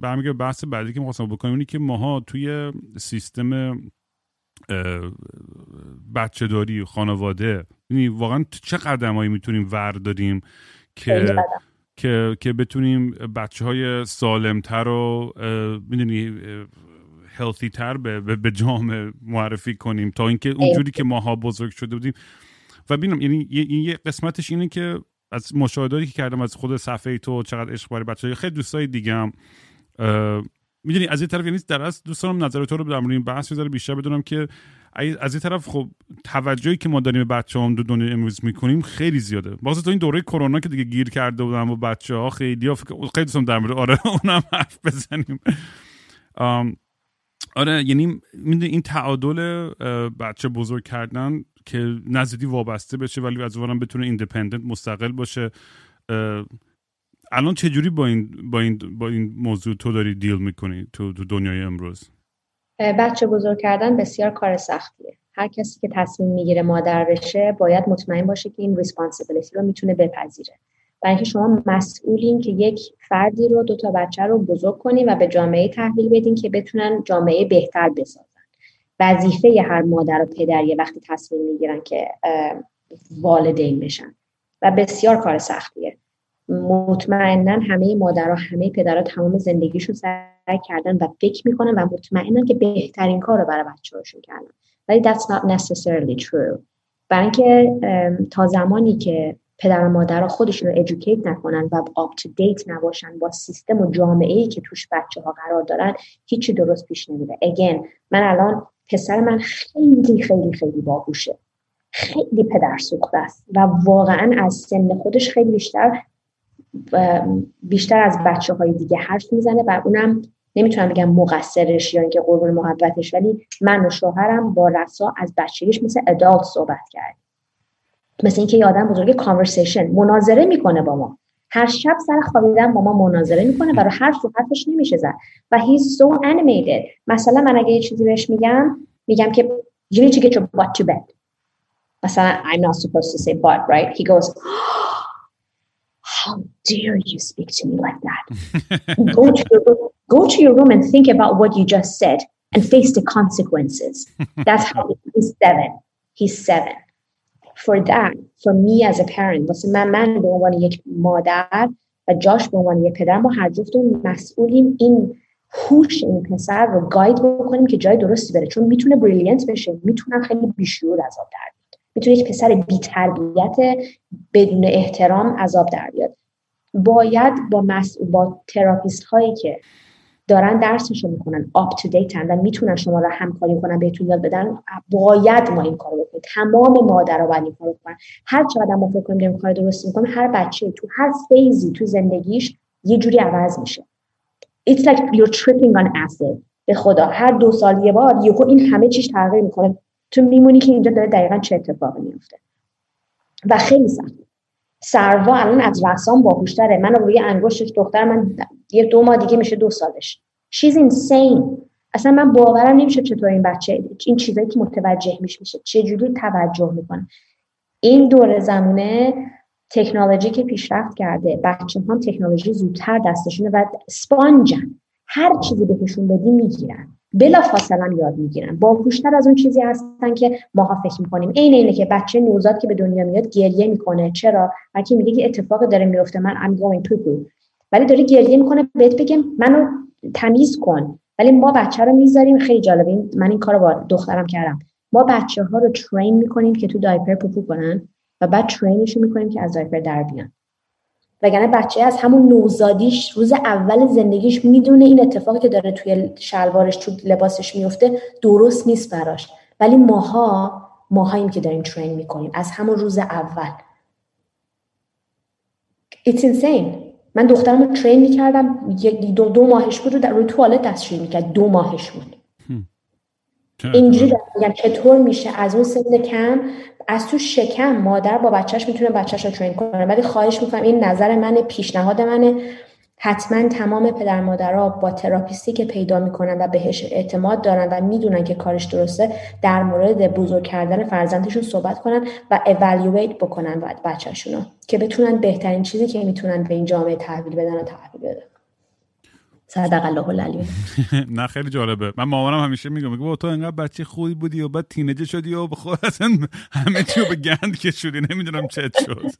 برمیگه بحث بعدی که می‌خواستم بکنم اینی که ماها توی سیستم بچه داری خانواده یعنی واقعا چه قدمهایی می‌تونیم ورداریم که که که بتونیم بچه های سالمتر و می‌دونی هلثی تر به, به جامعه معرفی کنیم تا اینکه اونجوری که ماها بزرگ شده بودیم. و ببینم یعنی یه قسمتش اینه که از مشاهداتی که کردم از خود صفحه تو چقدر عشق برای بچه‌ها. خیلی دوستای دیگه هم. می‌دونی از این طرف یعنی در از دوستانم نظر تو رو در این بحث بذاره بیشتر بدونم که از این طرف خب توجهی که ما داریم به بچه هم دو دنیا امروز می‌کنیم خیلی زیاده. باز تو این دوره کرونا که دیگه گیر کرده بودم و بچه ها خیلی خیلی دوستم در مورد آره اونم حرف بزنیم. آره یعنی این تعادل بچه بزرگ کردن که نزدی وابسته بشه ولی از اونم بتونه ایندیپندنت مستقل باشه. الان چه جوری با این با این با این موضوع تو داری دیل می‌کنی تو, تو دنیای امروز؟ بچه بزرگ کردن بسیار کار سختیه. هر کسی که تصمیم می‌گیره مادر بشه باید مطمئن باشه که این responsibility رو می‌تونه بپذیره. برای اینکه شما مسئولین که یک فردی رو دو تا بچه رو بزرگ کنین و به جامعه تحویل بدین که بتونن جامعه بهتر بسازن وظیفه هر مادر و پدر یه وقتی تصمیم می‌گیرن که والدین بشن و بسیار کار سختیه. مطمئنا همه مادرها همه پدرها تمام زندگیشون سعی کردن و فکر می‌کنن و مطمئنن که بهترین کار رو برای بچه هاشون کردن. ولی that's not necessarily true. برای اینکه تا زمانی که پدر و مادر خودشون رو ادوکیت نکنن و آپ تو دیت نباشن با سیستم و جامعه ای که توش بچه ها قرار دارن هیچی درست پیش نمیره. اگین من الان پسر من خیلی خیلی خیلی باهوشه. خیلی پدر سوخته است و واقعا از سن خودش خیلی بیشتر بیشتر از بچه های دیگه حرف می‌زنه و اونم نمی‌تونم بگم مقصرش یا اینکه قربون محبتش ولی من و شوهرم با رسا از بچگیش مثل ادالت صحبت کرد مثل اینکه یه آدم بزرگ کانورسیشن مناظره می‌کنه با ما. هر شب سر خوابیدن با ما مناظره میکنه و رو حرف و حرفش نمیشه زد و he's so animated مثلا من اگه یه چیزی بهش میگم میگم که you need to get your butt to bed مثلا I'm not supposed to say but right he goes how dare you speak to me like that go to your room, go to your room and think about what you just said and face the consequences that's how he's seven he's seven For that for me as a parent واسه من من به عنوان یک مادر و جاش به عنوان یک پدر ما هر مسئولیم این هوش این پسر رو گاید بکنیم که جای درستی بره. چون می‌تونه بریلینت بشه می‌تونم خیلی بیشور عذاب در بیاد. می‌تونه یک پسر بی تربیت بدون احترام از آب در بیاد. باید با مسئول با therapist هایی که دارن درسشو می‌کنن up to date ن و می‌تونن شما رو همکاری کنن بهتون یاد بدن. باید ما این کارو بکنیم. تمام مادرها باید این کارو کنن هر چقدر ما فکر کنیم کار درست می‌کنیم هر بچه تو هر phase ی تو زندگیش یه جوری عوض میشه. It's like you're tripping on acid. به خدا. هر دو سال یه بار یهو این همه چیز تغییر می‌کنه. تو میمونی که اینجا داره دقیقا چه اتفاقی میفته و خیلی سخت سروا الان از رسام باهوشتره. من روی انگشتش دختر من یه دو ماه دیگه میشه دو سالش. She's insane. اصلا من باورم نمیشه چطور این بچه این چیزایی که متوجه میشه میشه چجوری توجه می‌کنه. این دور زمونه تکنولوژی که پیشرفت کرده بچه هم تکنولوژی زودتر دستشونه و سپانجن هر چیزی بهشون بدی می‌گیرن. بلا فاصله یاد می‌گیرن. باهوشتر از اون چیزی هستن که ماها فکر می‌کنیم. عین اینه که بچه نوزاد که به دنیا میاد گریه می‌کنه. چرا؟ بلکه میگه که اتفاق داره میفته من I'm going to ولی داره گریه می‌کنه بهت بگم منو تمیز کن. ولی ما بچه رو می‌ذاریم خیلی جالبه. من این کارو با دخترم کردم. ما بچه ها رو ترین می‌کنیم که تو دایپر پوپو کنن و بعد ترینشون می‌کنیم که از دایپر در بیان. وگرنه بچه از همون نوزادیش روز اول زندگیش می‌دونه این اتفاقی که داره توی شلوارش تو لباسش میفته درست نیست براش. ولی ماها ماهاییم که داریم ترین می‌کنیم. از همون روز اول. It's insane. من دخترم رو ترین می‌کردم. دو, دو ماهش بود و در روی توالت دستشویی می‌کرد. دو ماهش بود. اینجوری میگم. چطور میشه؟ از اون سن کم از تو شکم مادر با بچهش می‌تونه بچهش رو ترین کنه. ولی خواهش می‌کنم این نظر منه پیشنهاد منه. حتما تمام پدر مادرها با تراپیستی که پیدا می‌کنن و بهش اعتماد دارن و می‌دونن که کارش درسته در مورد بزرگ کردن فرزندشون صحبت کنن و اوالیویت بکنن بعد بچهشون که بتونن بهترین چیزی که می‌تونن به این جامعه تحویل بدن و تحویل بدن. صدق الله العلی. نه خیلی جالبه. من مامانم همیشه میگم میگه تو انقدر بچه خوبی بودی و بعد تینیجر شدی و بخور اصلا همه چی رو به گند کشیدی نمی‌دونم چه شد.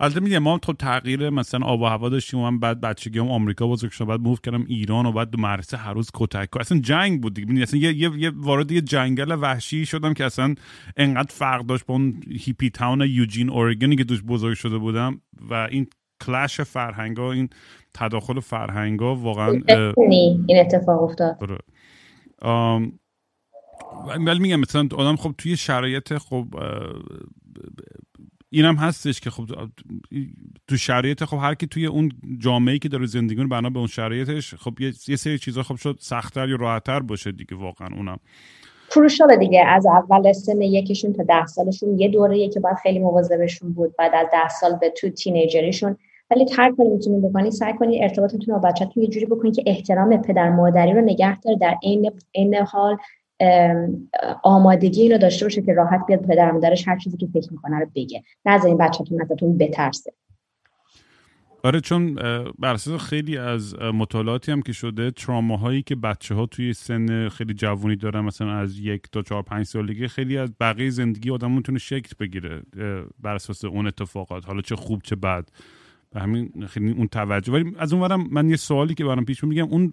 البته میگم ما تو تغییر مثلا آب و هوا داشتیم و من بعد بچگی هم آمریکا بزرگ شدم بعد موو کردم ایران و بعد مدرسه هر روز کتک. اصلا جنگ بود دیگه. اصلا یه, یه،, یه وارد یه جنگل وحشی شدم که اصلا انقدر فرق داشت با اون هیپی تاون یوجین اورگنی که دوش بزرگ شده بودم و این کلش فرهنگا این تداخل فرهنگا واقعا این اتفاق افتاد. ولی میگم مثلا آدم خب توی شرایط خب اینم هستش که خب تو شرایط خب هر کی توی اون جامعه که داره زندگی بنا به اون شرایطش خب یه سری چیزا خب شد سختتر یا راحتتر باشه دیگه واقعا اونم. فروشا دیگه از اول سن یکیشون تا ده سالشون یه دوره که باید خیلی مواظبشون بود بعد از ده سال به تو تینیجریشون. ولی هر کاری می‌تونید بکنید سعی کنید ارتباطتون با بچه‌تون یه جوری بکنید که احترام پدر مادری رو نگه داره در عین عین حال آمادگی اینو داشته باشه که راحت بیاد پدر مادرش هر چیزی که فکر می‌کنه رو بگه. این بچه‌تون ازتون بترسه. آره چون بر خیلی از مطالعاتی هم که شده تراماهایی که بچه ها توی سن خیلی جوانی دارن مثلا از یک تا چهار پنج سالگی خیلی از بقیه زندگی آدم می‌تونه شکل بگیره بر اساس اون اتفاقات حالا چه خوب چه بد. به همین خیلی اون توجه. ولی از اون من یه سوالی که برام پیش میگم اون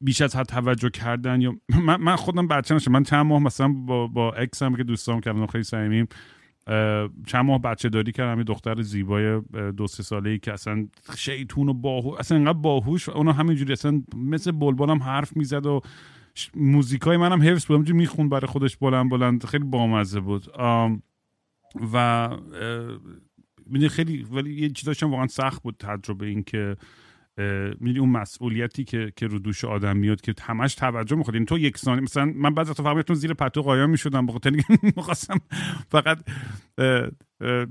بیش از حد توجه کردن یا من, من خودم بچه نشم. من چند ماه مثلا با, با اکسم که دوستام کردم خیلی صمیمیم چند ماه بچه داری کردم. یه دختر زیبای دو سه ساله ای که اصلا شیطون و باهوش اصلا انقدر باهوش اونا همینجوری اصلا مثل بلبلم حرف می‌زد و موزیکای منم حفظ بود. همینجوری می‌خوند برای خودش بلند بلند. خیلی بامزه بود. و خیلی ولی یه چیزاشم واقعا سخت بود تجربه این که می‌دونی اون مسئولیتی که که رو دوش آدم میاد که همش توجه می‌خواد. این یعنی تو یک ثانیه مثلا من بعضی وقتا فقط زیر پتو قایم می‌شدم بخاطر اینکه می‌خواستم فقط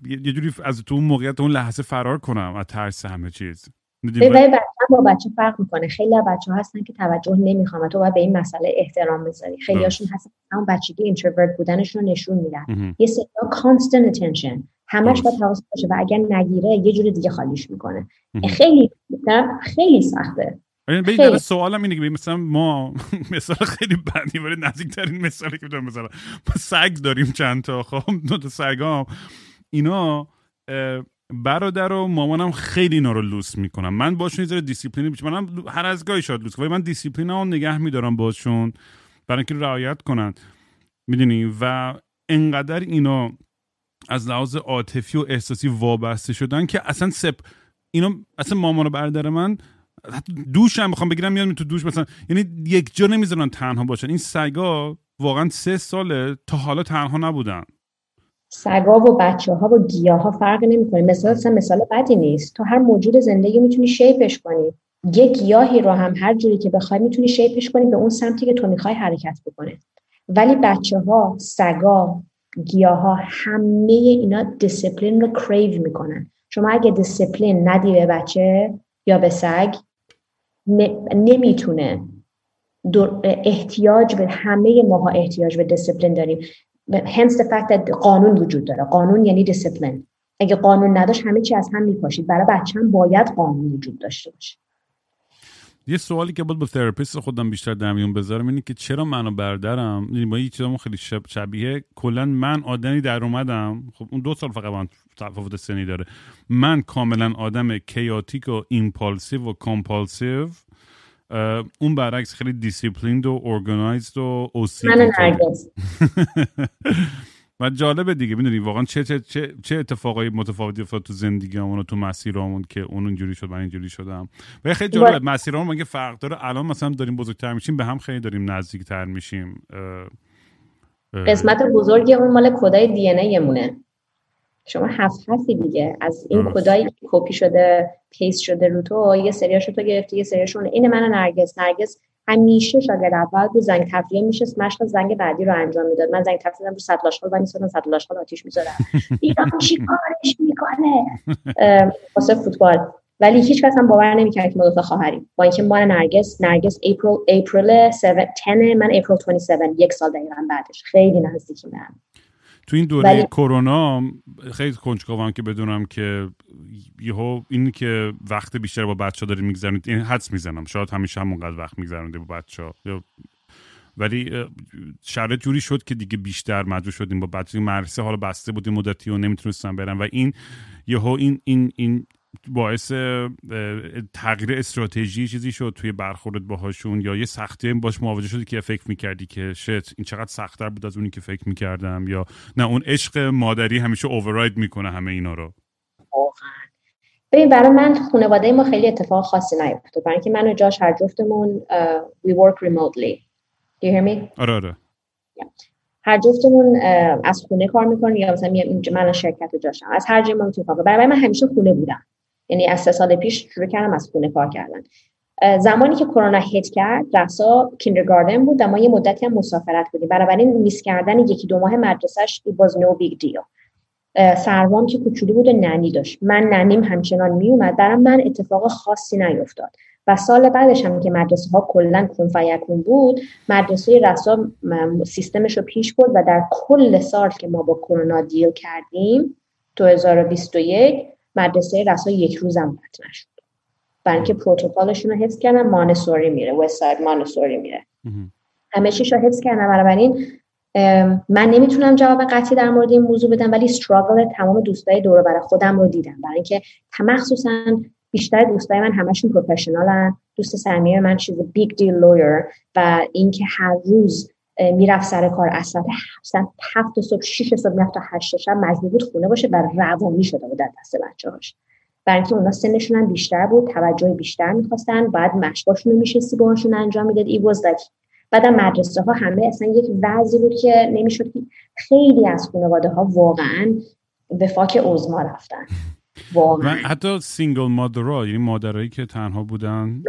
یه جوری از تو اون موقعیت اون لحظه فرار کنم از ترس همه چیز. ولی بچه با بچه فرق می‌کنه. خیلی بچه ها هستن که توجه نمی‌خوام تو باید به این مسئله احترام بذاری. خیلی هاشون هستن اون بچگی اینتروورت بودنشون رو نشون میدن. یه سری constant attention همش باید حواس باشه و اگر نگیره یه جور دیگه خالیش می‌کنه. خیلی خیلی سخته. به سوالم اینه که مثلا ما مثلا خیلی بدی ولی نزدیکترین مثالی که مثلا ما سگ داریم چند تا خب؟ دو تا سگام اینا برادر و مامانم خیلی اینا رو لوس می‌کنم من باشون یه دیسیپلینی بیش منم هر از گاهی شاید لوس ولی من دیسیپلینم نگه میدارم باشون برای اینکه رعایت کنن. می‌دونی؟ و انقدر اینا از لحاظ عاطفی و احساسی وابسته شدن که اصلا سپ اینا اصلا مامان و برادر من دوش هم می‌خوام بگیرم میاد تو دوش مثلا یعنی یک جا نمی‌ذارن تنها باشن. این سگا واقعا سه ساله تا حالا تنها نبودن. سگا و بچه ها و گیاه ها فرق نمی‌کنه. مثال اصلا مثال بدی نیست. تو هر موجود زندگی می‌تونی شیپش کنی. یه گیاهی رو هم هر جوری که بخوای می‌تونی شیپش کنی به اون سمتی که تو می‌خوای حرکت بکنه. ولی بچه ها سگا گیاه ها همه اینا دیسپلین رو crave می‌کنن. شما اگه دیسپلین ندی به بچه یا به سگ نمی‌تونه احتیاج به همه ماها احتیاج به دیسپلین داریم. Hence the fact قانون وجود داره. قانون یعنی دیسپلین اگه قانون نداشت همه چی از هم میپاشید. برای بچه هم باید قانون وجود داشته باشه. یه سوالی که بود با therapist خودم بیشتر در میون بذارم اینه که چرا من و برادرم یعنی با یه خیلی شب شبیه کلا من آدمی در اومدم. خب اون دو سال فقط من تفاوت سنی داره. من کاملا آدم chaotic و impulsive و compulsive اون برعکس خیلی disciplined و organized و OCD و جالبه دیگه می‌دونی واقعا چه چه چه, چه اتفاقای متفاوتی افتاد تو زندگیمون و تو مسیرامون که اون اینجوری شد من اینجوری شدم. و خیلی جالبه مسیرامون مگه فرق داره؟ الان مثلا داریم بزرگتر میشیم به هم خیلی داریم نزدیکتر میشیم. قسمت بزرگی اون مال کدای دی ان مونه. شما هفت هفتی دیگه. از این کدایی کپی شده پیس شده رو تو یه سریاشو تو گرفتی یه سریاشون این من نرگس. نرگس همیشه شاگرد اول بود زنگ تفریه میشه مشق زنگ بعدی رو انجام می‌داد. من زنگ تفریه رو صد لاشخال و میسادم صد لاشخال آتیش می‌ذارم ایران چی کارش می‌کنه. واسه فوتبال. ولی هیچ کس هم باور نمی‌کرد که ما دو تا خواهریم. با اینکه ما نرگس نرگس April April 10 من April 27 یک سال دقیقا بعدش. خیلی نزدیکی من تو این دوره کرونا خیلی کنجکاوم که بدونم که یهو این که وقت بیشتر با بچه ها دارید میگذرونید این حدس می‌زنم. شاید همیشه همونقدر وقت میگذرونده با بچه ها ولی شرط جوری شد که دیگه بیشتر مجبور شدیم با بچه مدرسه حالا بسته بودیم مدتی و نمی‌تونستم برم و این یهو این این این باعث تغییر استراتژی چیزی شد توی برخورد باهاشون یا یه سختی باش مواجه شدی که فکر می‌کردی که شت این چقدر سختتر بود از اونی که فکر می‌کردم یا نه اون عشق مادری همیشه اوورراید می‌کنه همه اینا رو؟ ببین برای من خانواده ما خیلی اتفاق خاصی نیفتاد. برای اینکه من و جاش هر جفتمون uh, we work remotely. Do you hear me? آره آره. هر جفتمون از خونه کار می‌کنیم یا مثلا من شرکت جاشم. از هر جایی ما می‌تونیم برای من همیشه خونه بودم یعنی از سه سال پیش شروع کردم از خونه کار کردن. زمانی که کرونا hit کرد رسا kindergarten بود ما یه مدتی هم مسافرت بودیم. بنابراین miss کردن یکی دو ماه مدرسهش باز no big deal سروام که کوچولو بود و nanny داشت. من nanny م همچنان میومد برام من اتفاق خاصی نیفتاد و سال بعدش هم که مدرسه ها کلا کن بود مدرسه رسا سیستمش رو پیش برد و در کل سال که ما با کرونا دیل کردیم 2021 مدرسه رسا یک روزم قطع نشد. برای اینکه پروتکلشون رو حفظ کردن مانسوری میره وست ساید مانسوری میره. همه چیش رو حفظ کردن. بنابراین من نمی‌تونم جواب قطعی در مورد این موضوع بدم ولی استراگل تمام دوستای دور برای خودم رو دیدم. برای اینکه مخصوصا بیشتر دوستای من همشون professional ن دوست صمیمی من چیز big deal lawyer و اینکه هر روز می‌رفت سر کار از ساعت هفت صبح شیش صبح می‌رفت تا هشت شب مجبور بود خونه باشه و روانی شده بود از دست بچه هاش برای اینکه اونا سنشون هم بیشتر بود توجه بیشتر می‌خواستن بعد مشقاشون رو میشستی باهاشون انجام می‌داد. It was bad مدرسه ها همه اصلا یک وضعی بود که نمی‌شد خیلی از خانواده ها واقعا به fuck عظما رفتن. واقعا حتی single مادرها یعنی مادرایی که تنها بودن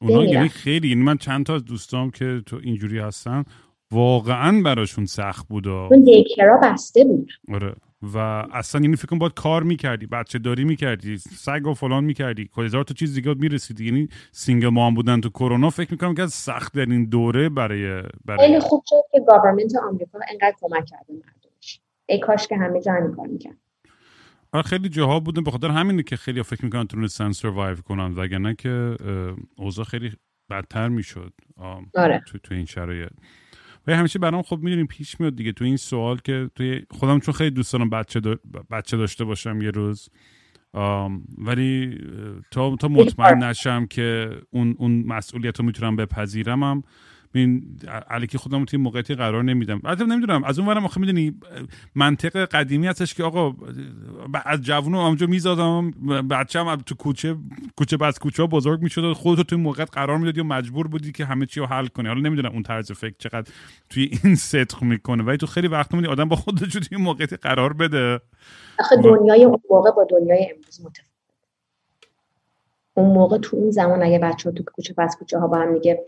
اونا یعنی خیلی یعنی من چند تا از دوستام که تو اینجوری هستن واقعا براشون سخت بود اون daycare ا بسته بود. آره. و اصلا یعنی فکر باید کار می‌کردی بچه داری می‌کردی سگ و فلان می‌کردی. هزار تا چیز دیگه می‌رسیدی. یعنی single mom بودن تو کرونا فکر می‌کنم که از سخت در این دوره برای برای خیلی خوب شد که گاورمنت آمریکا انقدر کمک کرده مردمش. ای کاش که همه جا کار می‌کرد خیلی جاها بودن به خاطر همینه که خیلی فکر می‌کنن تونستن سروایو کنن وگرنه که اوضاع خیلی بدتر می‌شد آره. تو, تو این شرایط. و همیشه برام خب می‌دونیم پیش میاد دیگه. تو این سوال که توی خودم چون خیلی دوست دارم بچه, بچه داشته باشم یه روز ولی تا, تا مطمئن نشم که اون, اون مسئولیت رو می‌تونم بپذیرم هم این علیکی خودم توی موقعیتی قرار نمیدم. البته نمی‌دونم از اون ورم آخه می‌دونی منطق قدیمی هستش که آقا از جوونو اونجا میزادم بچه‌م تو کوچه کوچه بس کوچه ها بزرگ می‌شد خودت تو موقعیت قرار می‌دادی و مجبور بودی که همه چی رو حل کنی. حالا نمی‌دونم اون طرز فکر چقدر توی این صدق می‌کنه ولی تو خیلی وقت میدی آدم با خودش توی موقعیتی قرار بده. آخه دنیای اون موقع با دنیای امروز متفاوت اون موقع تو اون زمان اگه بچه ها تو کوچه پس کوچه ها با هم دیگه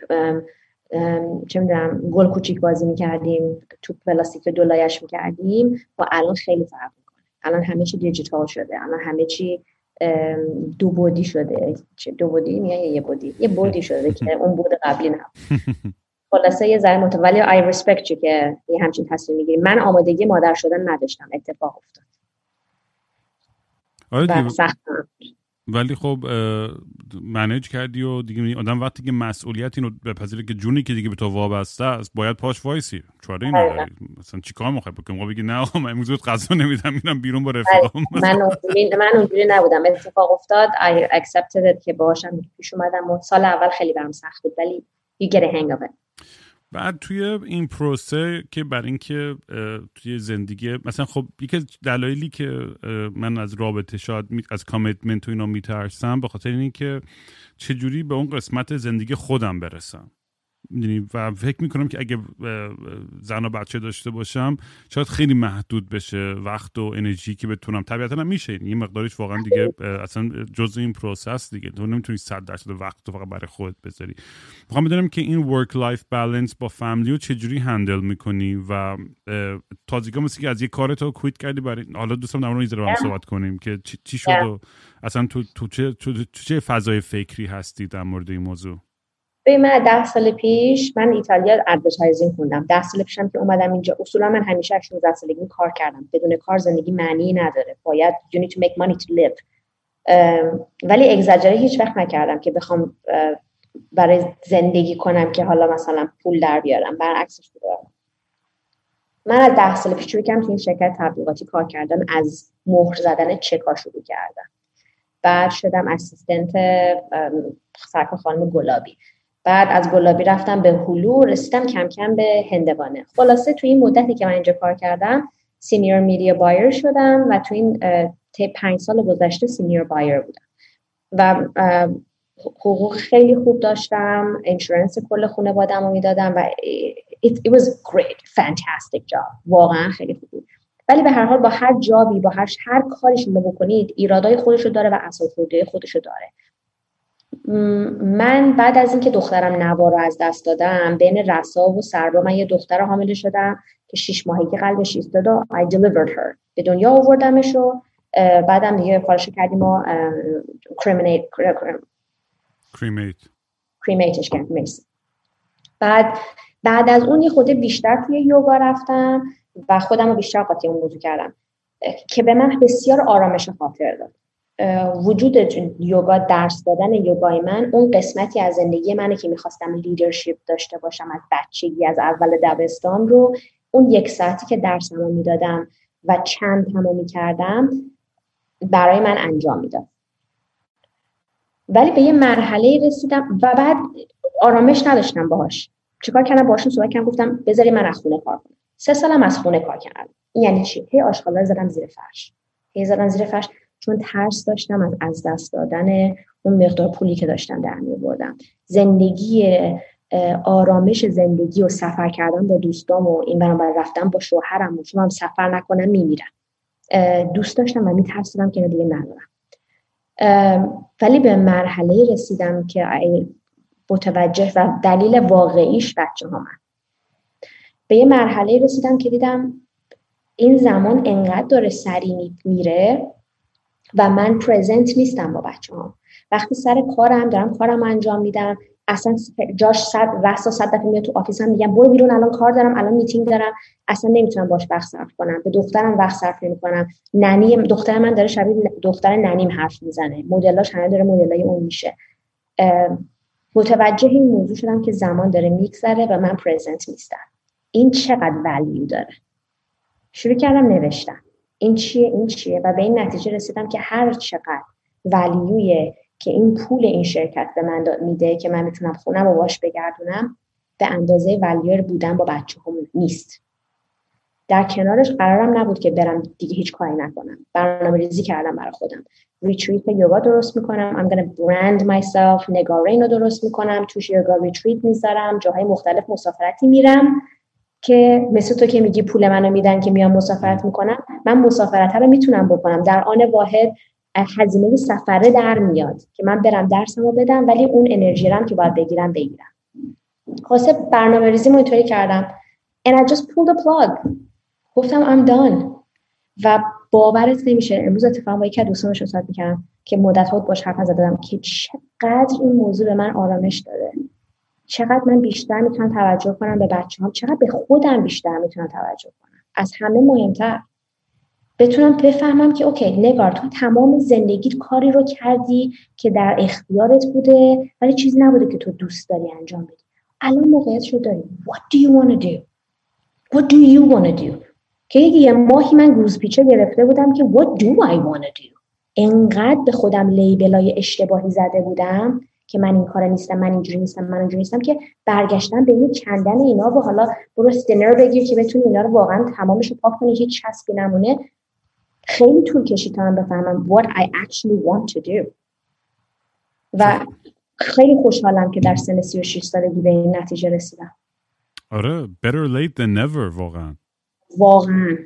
چه می‌دونم گل کوچیک بازی می‌کردیم تو پلاستیک دولایه‌ش می‌کردیم. با الان خیلی فرق می‌کنه. الان همه چی دیجیتال شده. الان همه چی دو بعدی شده. دو بعدی؟ یا یه بعدی. یه بعدی شده که اون بود قبلی نه. خلاصه یه ذره متولی ولی I respect که یه همچین تصمیم می‌گیریم من آمادگی مادر شدن نداشتم. اتفاق افتاد. آره ولی خب منیج کردی و دیگه آدم وقتی که مسئولیت اینو بپذیره که جونی که دیگه به تو وابسته است باید پاش وایسی. چاره این نداری مثلا چیکار می‌خوای؟ بکنم ما بگی نه آقا من امروز غذا نمیدم میرم بیرون با رفیقام من اونجوری من اونجوری نبودم. اتفاق افتاد I accepted it که باهاشم پیش اومدم و سال اول خیلی برام سخت بود ولی you get a hang of it. بعد توی این پروسه که برای اینکه توی زندگی مثلا خب یکی از دلایلی که من از رابطه شاید از commitment و اینا میترسم به خاطر اینکه چجوری به اون قسمت زندگی خودم برسم. و فکر می‌کنم که اگه زن و بچه داشته باشم شاید خیلی محدود بشه وقت و انرژی که بتونم. طبیعتا هم میشه. یه مقدارش واقعا دیگه اصلا جز این process دیگه. تو نمی‌تونی صد درصد وقت تو فقط برای خودت بذاری. می‌خوام بدونم که این work life balance با family رو چجوری handle می‌کنی و تازگی مثل که از یه کارتو quit کردی برای حالا دوستم در مورد رو صحبت کنیم که چی شد و اصلا تو تو چه تو چه فضای فکری هستی در مورد این موضوع؟ به من ده سال پیش من ایتالیا advertising خوندم. ده سال پیشم که اومدم اینجا اصولا من همیشه 16 سالگی کار کردم. بدون کار زندگی معنی نداره. باید you need to make money to live. ولی اگزاجره هیچ وقت نکردم که بخوام برای زندگی کنم که حالا مثلا پول در بیارم. برعکسش بودم. من از ده سال پیش شروع کردم تو این شرکت تبلیغاتی کار کردن از مهر زدن چکا شروع کردم. بعد شدم assistant سرکار خانم گلابی. بعد از گلابی رفتم به هلو رسیدم کم کم به هندوانه. خلاصه تو این مدتی که من اینجا کار کردم senior media buyer شدم و تو این طی پنج سال گذشته senior buyer بودم. و حقوق خیلی خوب داشتم insurance کل خونوادم رو می‌دادم و it, it was great fantastic job. واقعا خیلی خوب بود. ولی به هر حال با هر جابی با هر هر کاری شما بکنید ایرادای خودشو داره و اساسورده خودشو داره. من بعد از اینکه دخترم نوا رو از دست دادم بین رسا و سربا من یه دختر حامل شدم که شیش ماهگی قلبش ایستاد و I delivered her. به دنیا آوردمش و بعدم دیگه کارشو کردیم و کریمیت کریمیتش کردیم بعد بعد از اون یه خود بیشتر توی یوگا رفتم و خودم رو بیشتر قاطی اون موضوع کردم که به من بسیار آرامش خاطر داد. وجود یوگا درس دادن یوگای من اون قسمتی از زندگی منه که می‌خواستم لیدرشپ داشته باشم از بچگی از اول دبستان رو. اون یک ساعتی که درسمو می‌دادم و چند همو می‌کردم برای من انجام می‌داد. ولی به یه مرحله رسیدم و بعد آرامش نداشتم باهاش. چیکار کردم؟ باشون صحبت کردم گفتم بذاری من از خونه کار کنم. سه سالم از خونه کار کردم. یعنی چی؟ هی آشغالا زدم زیر فرش. هی زدم زیر فرش. چون ترس داشتم از از دست دادن اون مقدار پولی که داشتم در می بردم زندگی آرامش زندگی و سفر کردن با دوستام و این برام رفتم با شوهرم و هم سفر نکنم میمیرم. دوست داشتم و میترسیدم که دیگه ندارم ولی به مرحله رسیدم که متوجه و دلیل واقعیش بچه ها من. به یه مرحله رسیدم که دیدم این زمان انقدر داره سری میره و من پرزنت نیستم با بچه ها وقتی سر کارم دارم کارم انجام میدم اصلا جاش صد رسا صد دفعه میاد تو آفیسم میگم برو بیرون الان کار دارم الان میتینگ دارم. اصلا نمی‌تونم باش وقت صرف کنم. به دخترم وقت صرف کنم ننی دختر من داره شبیه دختر ننیم حرف می‌زنه. مدلاش همه داره مدلای اون میشه. متوجه این موضوع شدم که زمان داره میگذره و من پرزنت نیستم. این چقدر ولیو داره؟ شروع کردم نوشتم این چیه؟ این چیه؟ و به این نتیجه رسیدم که هر چقدر ولیوی که این پول این شرکت به من میده که من می‌تونم خونم و باش بگردونم به اندازه ولیور بودن با بچه هم نیست. در کنارش قرارم نبود که برم دیگه هیچ کاری نکنم. برنامه ریزی کردم برای خودم. retreat یوگا درست می‌کنم. I'm gonna brand myself. نگارین رو درست می‌کنم. توش یوگا retreat می‌ذارم. جاهای مختلف مسافرتی میرم. که مثل تو که میگی پول منو میدن که میام مسافرت می‌کنم من مسافرت رو می‌تونم بکنم. در آن واحد هزینه سفرم در میاد که من برم درسمو بدم ولی اون انرژی رو که باید بگیرم بگیرم. خاصه برنامه ریزی اینطوری کردم. And I just pulled the plug. گفتم I'm done. و باورت نمیشه امروز اتفاقا با یکی از دوستانم صحبت می‌کردم که مدت ها باش حرف زدم که چقدر این موضوع به من آرامش داده. چقدر من بیشتر می‌تونم توجه کنم به بچه هم چقدر به خودم بیشتر می‌تونم توجه کنم از همه مهمتر بتونم بفهمم که اوکی نگار تو تمام زندگی کاری رو کردی که در اختیارت بوده ولی چیزی نبوده که تو دوست داری انجام بدی الان موقعیت رو داری What do you want to do? What do you want to do? که یه ماهی من گروز پیچه گرفته بودم که What do I want to do? انقدر به خودم لیبلای اشتباهی زده بودم که من این کار نیستم من اینجوری نیستم من اینجوری نیستم که برگشتن به این کندن اینا و حالا برو استنر بگیر که بتونی اینا رو واقعا تمامش رو پاک کنی هیچ چسبی نمونه. خیلی طول کشید تا من بفهمم what I actually want to do. و خیلی خوشحالم که در سن 36 سالگی به این نتیجه رسیدم. آره better late than never واقعا. واقعا.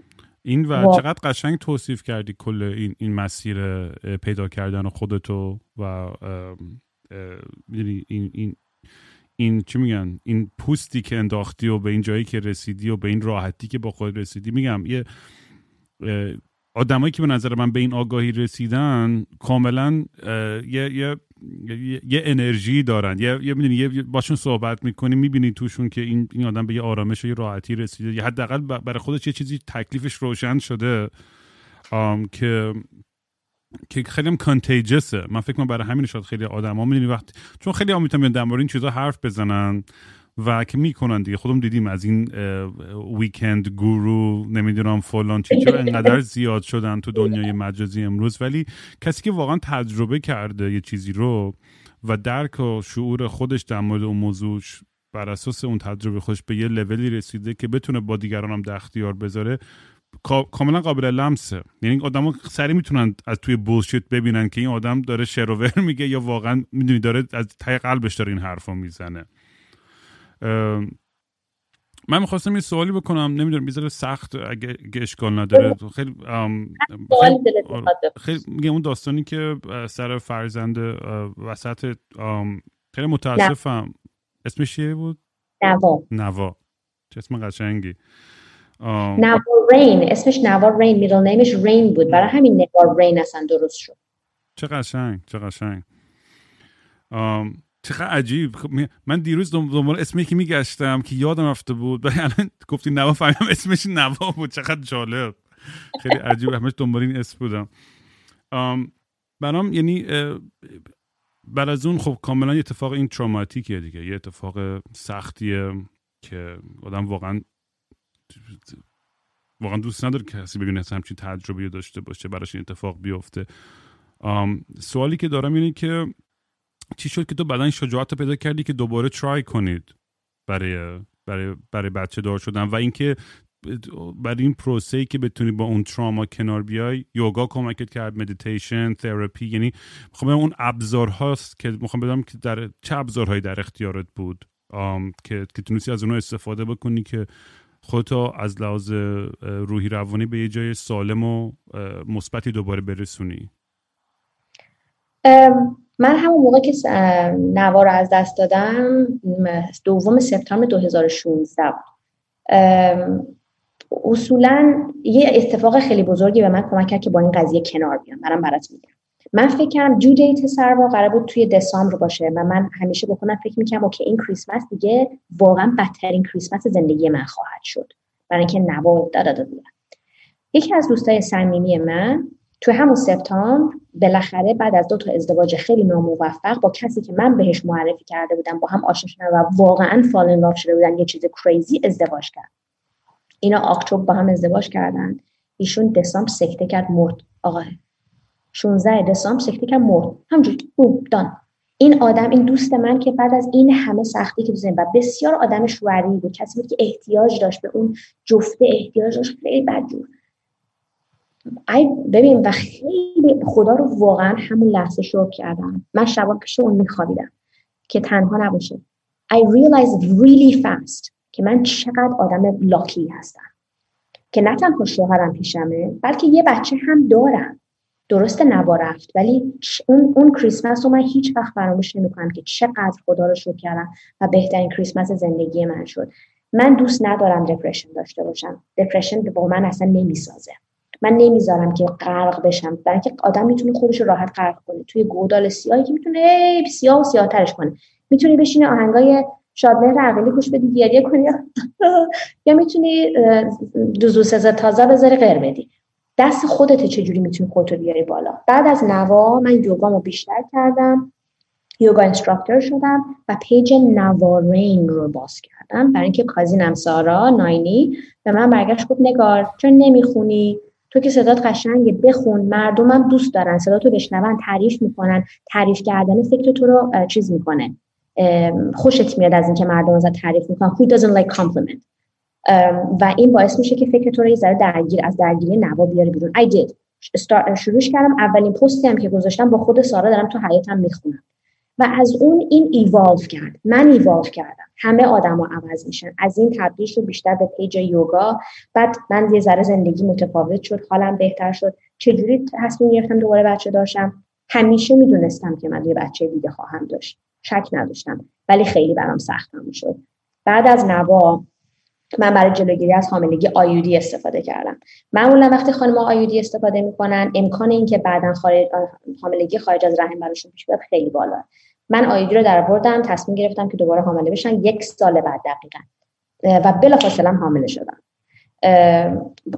این و چقدر قشنگ توصیف کردی کل این, این مسیر پیدا کردن خودتو و یعنی این, این این چی میگن؟ این پوستی که انداختی و به این جایی که رسیدی و به این راحتی که با خود رسیدی. میگم یه آدمایی که به نظر من به این آگاهی رسیدن کاملا یه, یه یه انرژی دارن. یه یه یه باشون صحبت می‌کنی می‌بینی توشون که این این آدم به یه آرامش و یه راحتی رسیده. یا حداقل برای خودش یه چیزی تکلیفش روشن شده که که خیلی هم کانتیجسه من فکر کنم برای همین شاید خیلی آدما می‌دونی وقت چون خیلی هم می‌تونن در این چیزا حرف بزنن و که می‌کنن دیگه. خودم دیدیم از این ویکند گورو نمی‌دونم فلان چی چرا انقدر زیاد شدن تو دنیای مجازی امروز. ولی کسی که واقعا تجربه کرده یه چیزی رو و درک و شعور خودش در مورد اون موضوع بر اساس اون تجربه خودش به یه لولی رسیده که بتونه با دیگران هم در بذاره کاملا قابل لمسه. یعنی آدما سری می‌تونن از توی بولشیت ببینن که این آدم داره شروور میگه یا واقعا می‌دونی داره از تای قلبش داره این حرفا می‌زنه. من می‌خواستم یه سوالی بکنم. نمی‌دونم بیزاره سخت اگه, اشکال نداره. خیلی خیلی میگه اون داستانی که سر فرزند وسط خیلی متاسفم. اسمش چیه بود؟ نوا. نوا. چه اسم قشنگی. نوا رین اسمش نوا رین میدل نیمش رین بود. برای همین نوا رین اصلا درست شد. چه قشنگ چه قشنگ. چقدر عجیب. خب، من دیروز دنبال اسمی که میگشتم که یادم رفته بود. و الان گفتی نوا فهمیدم اسمش نوا بود. چقدر جالب. خیلی عجیب. همش دنبال این اسم بودم. برام یعنی بعد از اون خب کاملا یه اتفاق این تروماتیکیه دیگه. یه اتفاق سختیه که آدم واقعا واقعا دوست نداره کسی ببینه همچین تجربه داشته باشه براش این اتفاق بیفته. سوالی که دارم اینه که چی شد که تو بعدا شجاعت پیدا کردی که دوباره try کنید برای برای برای بچه دار شدن و اینکه برای این پروسه ای که بتونی با اون تراما کنار بیای یوگا کمکت کرد مدیتیشن تراپی یعنی می‌خوام اون ابزارهاست که می‌خوام بدم که در چه ابزارهایی در اختیارت بود. که که تونستی از اونها استفاده بکنی که خودتو از لحاظ روحی روانی به یه جای سالم و مثبتی دوباره برسونی. من همون موقع که نوا رو از دست دادم دوم سپتامبر 2016 اصولا یه اتفاق خیلی بزرگی به من کمک کرد که با این قضیه کنار بیام. منم برات میگم. من فکر کردم جو دیت سروا قرار بود توی دسامبر باشه و من همیشه بکنم فکر می‌کنم اوکی این کریسمس دیگه واقعا بدترین کریسمس زندگی من خواهد شد. برای اینکه نوا دادا یکی از دوستای صمیمی من تو همون سپتامبر بالاخره بعد از دو تا ازدواج خیلی ناموفق با کسی که من بهش معرفی کرده بودم با هم آشنا شدن و واقعا فالن لاف شده بودن یه چیز کریزی ازدواج کرد. اینا اکتبر با هم ازدواج کردن. ایشون دسامبر سکته کرد مرد. آقا 16 دسامبر کرد مرد. همجوری بوم دان. این آدم این دوست من که بعد از این همه سختی که تو و بسیار آدم شوری بود. کسی بود که احتیاج داشت به اون جفته احتیاج داشت. خیلی بدجور ای ببین و خیلی خدا رو واقعا همون لحظه شکر کردم. من شبا پیش اون میخوابیدم که تنها نباشه. I realized really fast که من چقدر آدم لاکی هستم. که نه تنها شوهرم پیشمه بلکه یه بچه هم دارم. درست نوا رفت. ولی اون اون کریسمس رو من هیچ وقت فراموش نمی‌کنم که چقدر خدا رو شکر کردم و بهترین کریسمس زندگی من شد. من دوست ندارم دپرشن داشته باشم. دپرشن با من اصلا نمی‌سازه. من نمی‌ذارم که غرق بشم. برای اینکه آدم می‌تونه خودش رو راحت غرق کنه. توی گودال سیاهی که می‌تونه سیاه و سیاهترش کنه. می‌تونی بشینی آهنگای شادمهر عقلی گوش بدی گریه کنی. یا می‌تونی دوزو سزا تازه بذاری غیر بدی. دست خودت چجوری می‌تونی خودتو بیاری بالا؟ بعد از نوا من یوگامو بیشتر کردم یوگا instructor شدم و page نگارین رو باز کردم. برای اینکه cousin م سارا ناینی به من برگشت گفت نگار چرا نمی‌خونی؟ تو که صدات قشنگه بخون مردمم دوست دارن صدا تو بشنون تعریف می‌کنن تعریف کردن فکر تو رو چیز می‌کنه. خوشت میاد از اینکه مردم ازت تعریف می‌کنن. Who doesn't like compliment? و این باعث میشه که فکر تو رو یه درگیر از درگیری نوا بیاره بیرون. I did. شروعش کردم. اولین پستی هم که گذاشتم با خود سارا دارم تو حیاتم می‌خونم. و از اون این ایوالو کرد. من ایوالو کردم. همه آدما عوض میشن. از این تبدیل شد بیشتر به page یوگا بعد من یه ذره زندگی متفاوت شد. حالم بهتر شد. چجوری تصمیم گرفتم دوباره بچه داشتم؟ همیشه می‌دونستم که من یه بچه دیگه خواهم داشت. شک نداشتم. ولی خیلی برام سختم شد. بعد از نوا من برای جلوگیری از حاملگی IUD استفاده کردم. معمولا وقتی خانم آیودی استفاده می‌کنن امکان اینکه بعدا خارج حاملگی خارج از رحم براشون پیش بیاد خیلی بالا من آیودی رو در بردم تصمیم گرفتم که دوباره حامله بشن یک سال بعد دقیقا. و بلافاصله حامله شدم.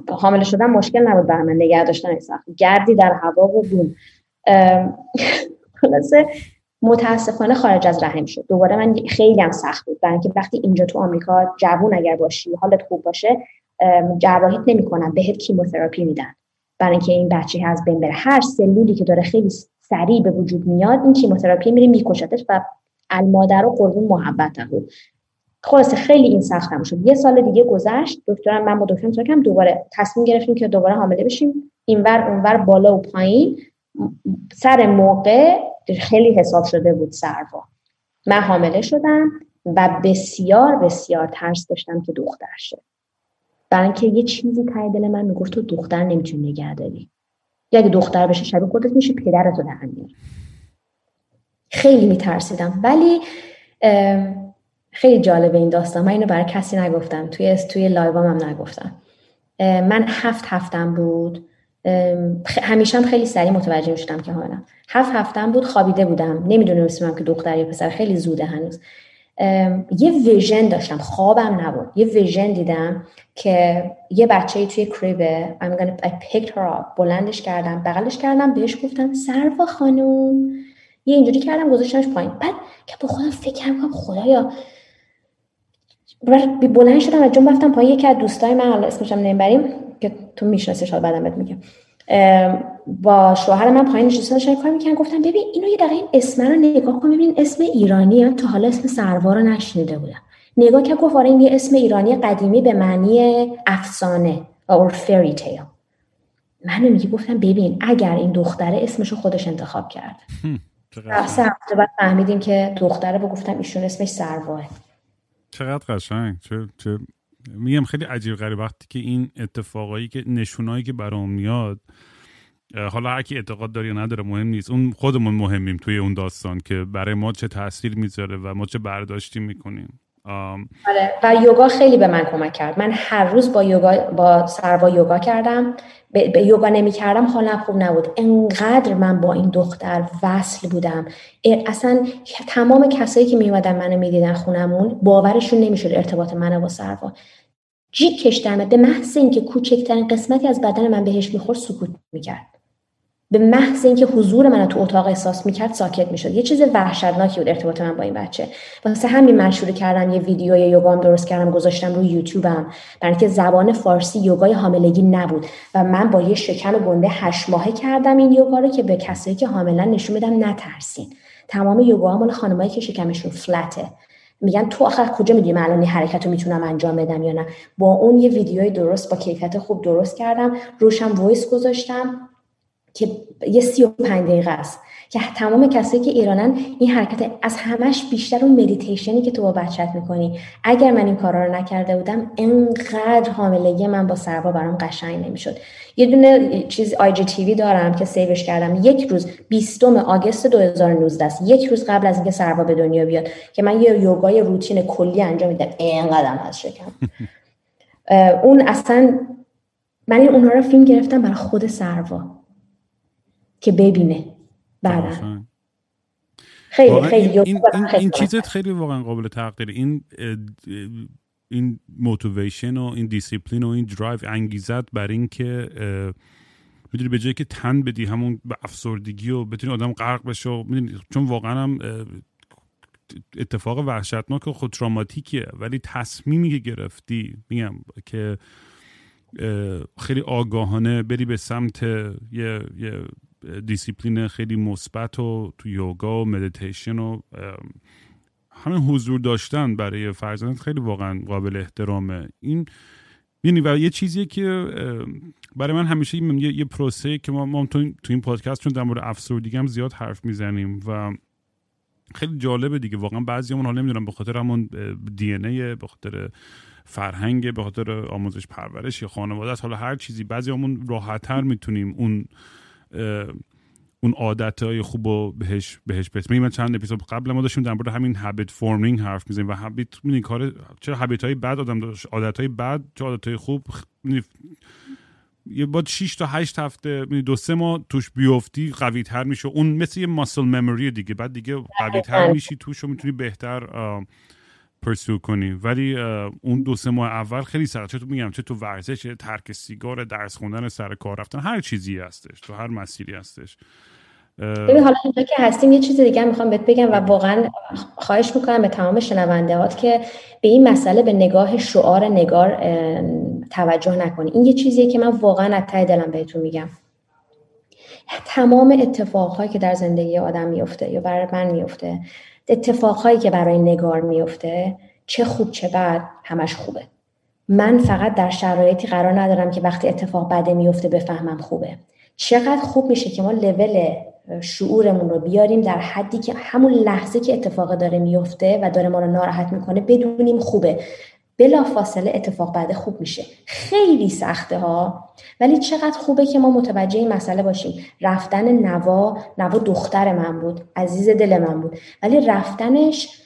حامله شدن مشکل نبود برای من نگه داشتن سخت. گردی در هوا و بوم. خلاصه متاسفانه خارج از رحم شد. دوباره من خیلی هم سخت بود. برای اینکه وقتی اینجا تو آمریکا جوون اگر باشی حالت خوب باشه جراحیت نمی‌کنن. بهت کیموتراپی میدن. برای اینکه این بچه از بین بره. هر سلولی که داره خیلی سریع به وجود میاد این کیموتراپی میره میکشتش و المادر و قربون محبت بود. خلاصه خیلی این سختم شد. یه سال دیگه گذشت. دکترم من با دکترم دوباره تصمیم گرفتیم که دوباره حامله بشیم. اینور اونور بالا و پایین. سر موقع خیلی حساب شده بود سروا. من حامله شدم و بسیار بسیار ترس داشتم که دختر شد برای اینکه یه چیزی ته دل من می‌گفت تو دختر نمی‌تونی نگه داری. یا اگه دختر بشه شبیه خودت میشه پدرتو در خیلی میترسیدم. ولی خیلی جالبه این داستان. من اینو برای کسی نگفتم. توی توی لایوام هم نگفتم. من هفت هفتم بود. همیشه هم خیلی سریع متوجه شدم که حالم هفت هفتم بود خوابیده بودم. نمی‌دونستم که دختر یا پسر خیلی زوده هنوز. یه ویژن داشتم. خوابم نبود. یه ویژن دیدم که یه بچه توی کریبه I'm gonna, I picked her up. بلندش کردم بغلش کردم بهش گفتم سروا خانوم. یه اینجوری کردم گذاشتمش پایین. بعد که با خودم فکر کردم خدایا. بلند شدم و جون رفتم پایین. یکی از دوستای من حالا اسمشم نمی‌بریم که تو میشناسیش حالا بعدم بهت میگم. با شوهر من پایین نشسته داشتن کار می‌کنن گفتم ببین اینو یه دقیقه اسم رو نگاه کن ببین اسم ایرانی تا حالا اسم سروار رو نشنیده بودم نگاه که گفت آره این یه اسم ایرانی قدیمی به معنی افسانه or fairy tale. من میگه گفتم ببین اگر این دختره اسمشو خودش انتخاب کرد. سه هفته بعد فهمیدیم که دختره با گفتم ایشون اسمش سرواه چقدر قشنگ چه, چه میگم خیلی عجیب غریب. وقتی که این اتفاقایی که نشونایی که برام میاد حالا هر کی اعتقاد داره یا نداره مهم نیست. اون خودمون مهمیم توی اون داستان که برای ما چه تاثیر می‌ذاره و ما چه برداشتی می‌کنیم. آره. و یوگا خیلی به من کمک کرد. من هر روز با یوگا با سروا یوگا کردم. به, یوگا نمی کردم حالم خوب نبود. انقدر من با این دختر وصل بودم. اصلا تمام کسایی که میومدن منو می‌دیدن خونمون باورشون نمی‌شد ارتباط من با سروا جیب کشتم به محض اینکه کوچکترین قسمتی از بدن من بهش می‌خورد سکوت می‌کرد. به محض اینکه حضور من تو اتاق احساس می‌کرد ساکت می‌شد. یه چیز وحشتناکی بود ارتباط من با این بچه. واسه همین من شروع کردم یه ویدیو یوگام درست کردم گذاشتم روی یوتیوبم برای اینکه زبان فارسی یوگای حاملگی نبود. و من با یه شکم گنده هشت ماهه کردم این یوگا رو که به کسایی که حاملا نشون بدم نترسین. تمام یوگا مال خانمایی که شکمشون flat ه میگن تو آخر کجا می‌دونی من الان حرکت رو می‌تونم انجام بدم یا نه؟ با اون یه ویدیوی درست با کیفیت خوب درست کردم. روشم voice گذاشتم. که یه سی و پنج دقیقه است. که تمام کسایی که ایرانن این حرکت از همش بیشتر اون مدیتیشنی که تو با بچت می‌کنی. اگر من این کارا رو نکرده بودم انقدر حاملگی من با سروا برام قشنگ نمی‌شد. یه دونه چیز IGTV دارم که save ش کردم. یک روز 20 August 2019 است. یک روز قبل از اینکه سروا به دنیا بیاد که من یه یوگای روتین کلی انجام میدم. اینقدر از شکم. اون اصلا من اونها رو فیلم گرفتم برای خود سروا که ببینه. بعدا. خیلی خیلی. این, این, این چیزت خیلی واقعا قابل تقدیر این این motivation و این دیسیپلین و این درایو انگیزت بر این که می‌دونی به جایی که تن بدی همون به افسردگی و بتونی آدم غرق بشه و چون واقعا هم اتفاق وحشتناک و خود traumatic یه ولی تصمیمی که گرفتی میگم که خیلی آگاهانه بری به سمت یه, یه دیسیپلین خیلی مثبت و تو یوگا و مدیتیشن و همین حضور داشتن برای فرزندت خیلی واقعا قابل احترامه. این یعنی و یه چیزیه که برای من همیشه یه, یه پروسه که ما, ما تو, این پادکست چون در مورد افسردگی هم زیاد حرف می‌زنیم و خیلی جالبه دیگه. واقعا بعضیمون حالا نمی‌دونم به خاطر همون DNA به خاطر فرهنگ به خاطر آموزش پرورش یا خانواده حالا هر چیزی بعضی همون راحتتر می‌تونیم اون اون عادت های خوب رو بهش بهش برسیم من چند اپیزود قبل ما داشتیم در مورد همین habit forming حرف می‌زنیم و habit این کار چه habit های بد آدم داشت؟ عادت های بد چه عادت های خوب یه با 6 تا 8 هفته دو سه ماه توش بیفتی قوی تر میشه اون مثل یه muscle memory دیگه. بعد دیگه قوی تر میشی توش و می‌تونی بهتر پرسیو کنی. ولی اون دو سه ماه اول خیلی سخت. تو میگم چه تو ورزش ترک سیگار درس خوندن سر کار رفتن هر چیزی هستش. تو هر مسیری هستش. ببین حالا اینجا که هستیم یه چیز دیگه می‌خوام بهت بگم و واقعا خواهش می‌کنم به تمام شنوندهات که به این مسئله به نگاه شعار نگار توجه نکنی. این یه چیزیه که من واقعا از ته دلم بهتون میگم. تمام اتفاقهایی که در زندگی آدم میفته یا برای من میفته اتفاقهایی که برای نگار میفته چه خوب چه بد همش خوبه. من فقط در شرایطی قرار ندارم که وقتی اتفاق بده میفته بفهمم خوبه. چقدر خوب میشه که ما لول شعورمون رو بیاریم در حدی که همون لحظه که اتفاق داره میفته و داره ما رو ناراحت می‌کنه بدونیم خوبه. بلا فاصله اتفاق بعد خوب میشه. خیلی سخته ها ولی چقدر خوبه که ما متوجه این مسئله باشیم. رفتن نوا نوا دختر من بود عزیز دل من بود. ولی رفتنش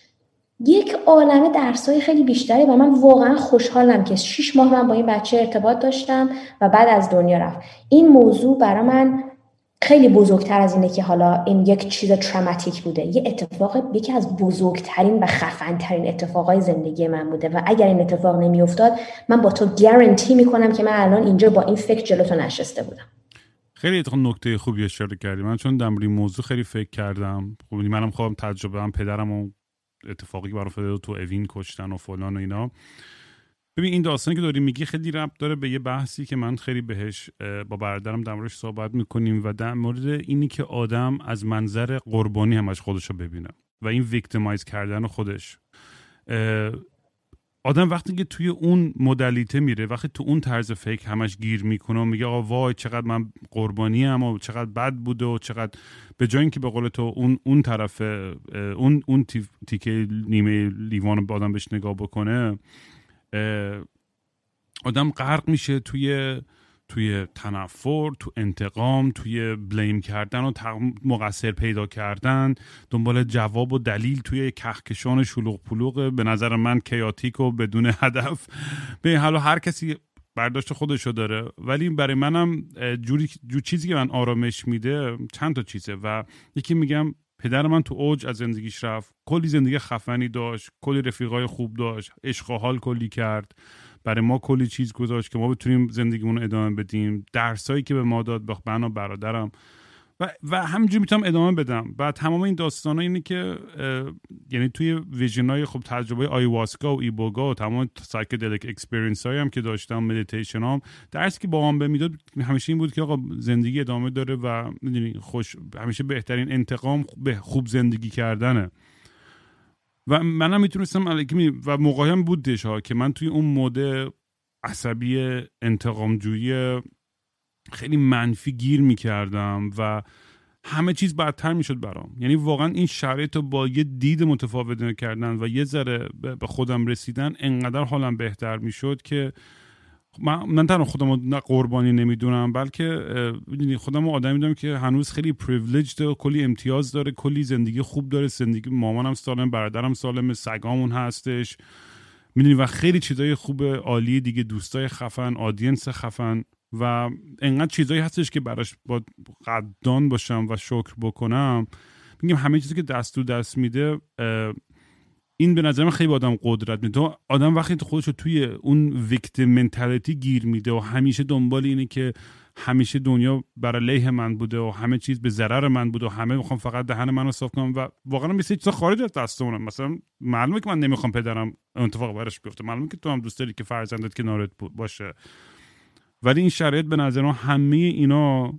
یک عالمه درسای خیلی بیشتری و من واقعا خوشحالم که شیش ماه من با این بچه ارتباط داشتم و بعد از دنیا رفت. این موضوع برای من خیلی بزرگتر از اینه که حالا این یک چیز تراماتیک بوده. یه اتفاق یکی از بزرگترین و خفنترین اتفاقای زندگی من بوده و اگر این اتفاق نمیافتاد من با تو گارانتی می‌کنم که من الان اینجا با این فکر جلو تو نشسته بودم. خیلی نکته خوبی اشاره کردی. من چون در موضوع خیلی فکر کردم. خب منم خواهم تجربه هم پدرم و اتفاقی برای تو اوین کشتن و فلان و اینا. ببین این داستانی که داری میگی خیلی ربط داره به یه بحثی که من خیلی بهش با برادرم در صحبت می‌کنیم و در مورد اینی که آدم از منظر قربانی همش خودش رو ببینه و این ویکتیمایز کردن خودش. آدم وقتی که توی اون مدلیته میره وقتی تو اون طرز فکر همش گیر می‌کنه و میگه آقا وای چقدر من قربانی هم و چقدر بد بوده و چقدر به جای اینکه به قول تو اون اون طرف اون اون تیکه نیمه لیوان آدم بهش نگاه بکنه آدم غرق میشه توی توی تنفر تو انتقام توی بلیم کردن و مقصر پیدا کردن دنبال جواب و دلیل توی کهکشان شلوغ پلوغ به نظر من کیاتیک و بدون هدف. به حالا هر کسی برداشت خودشو داره. ولی برای منم جوری جو چیزی که من آرامش میده چند تا چیزه و یکی میگم پدر من تو اوج از زندگیش رفت. کلی زندگی خفنی داشت کلی رفیقای خوب داشت. عشق و حال کلی کرد. برای ما کلی چیز گذاشت که ما بتونیم زندگیمون ادامه بدیم. درسایی که به ما داد من و برادرم. و, و همینجوری می‌تونم ادامه بدم. و تمام این داستان اینه که یعنی توی vision های خب تجربه آیواسکا و ایبوگا و تمام psychedelic experience هایی هم که داشتم مدیتیشن هم درسی که با هم به می‌داد همیشه این بود که آقا زندگی ادامه داره و می‌دونی خوش همیشه بهترین انتقام به خوب زندگی کردنه. و منم می‌تونستم و موقعی هم بودش ها که من توی اون مود عصبی انتقامجویی خیلی منفی گیر می‌کردم و همه چیز بدتر می‌شد برام. یعنی واقعا این شرایط رو با یه دید متفاوت کردن و یه ذره به خودم رسیدن انقدر حالم بهتر می‌شد که من, من تنها خودم رو قربانی نمی‌دونم بلکه خودم آدمی می‌دونم که هنوز خیلی پریویلیج و کلی امتیاز داره کلی زندگی خوب داره زندگی مامانم سالم برادرم سالم سگامون هستش. می‌دونی و خیلی چیزای خوب عالی دیگه دوستای خفن آدینس خفن. و انقدر چیزایی هستش که براش با قدردان باشم و شکر بکنم. میگم همه چیزی که دست تو دست میده این به من خیلی آدم قدرت میده. آدم وقتی خودش رو توی اون ویکتیم منتالیتی گیر میده و همیشه دنبال اینه که همیشه دنیا برای علیه من بوده و همه چیز به ضرر من بوده و همه می‌خوام فقط دهن منو صاف کنم و واقعا مثل چیزا خارج از دستمونم مثلا معلومه که من نمی‌خوام پدرم اتفاق براش بیفته. معلومه که تو هم دوست داری که فرزندت کنارت باشه. ولی این شرایط به نظر همه اینا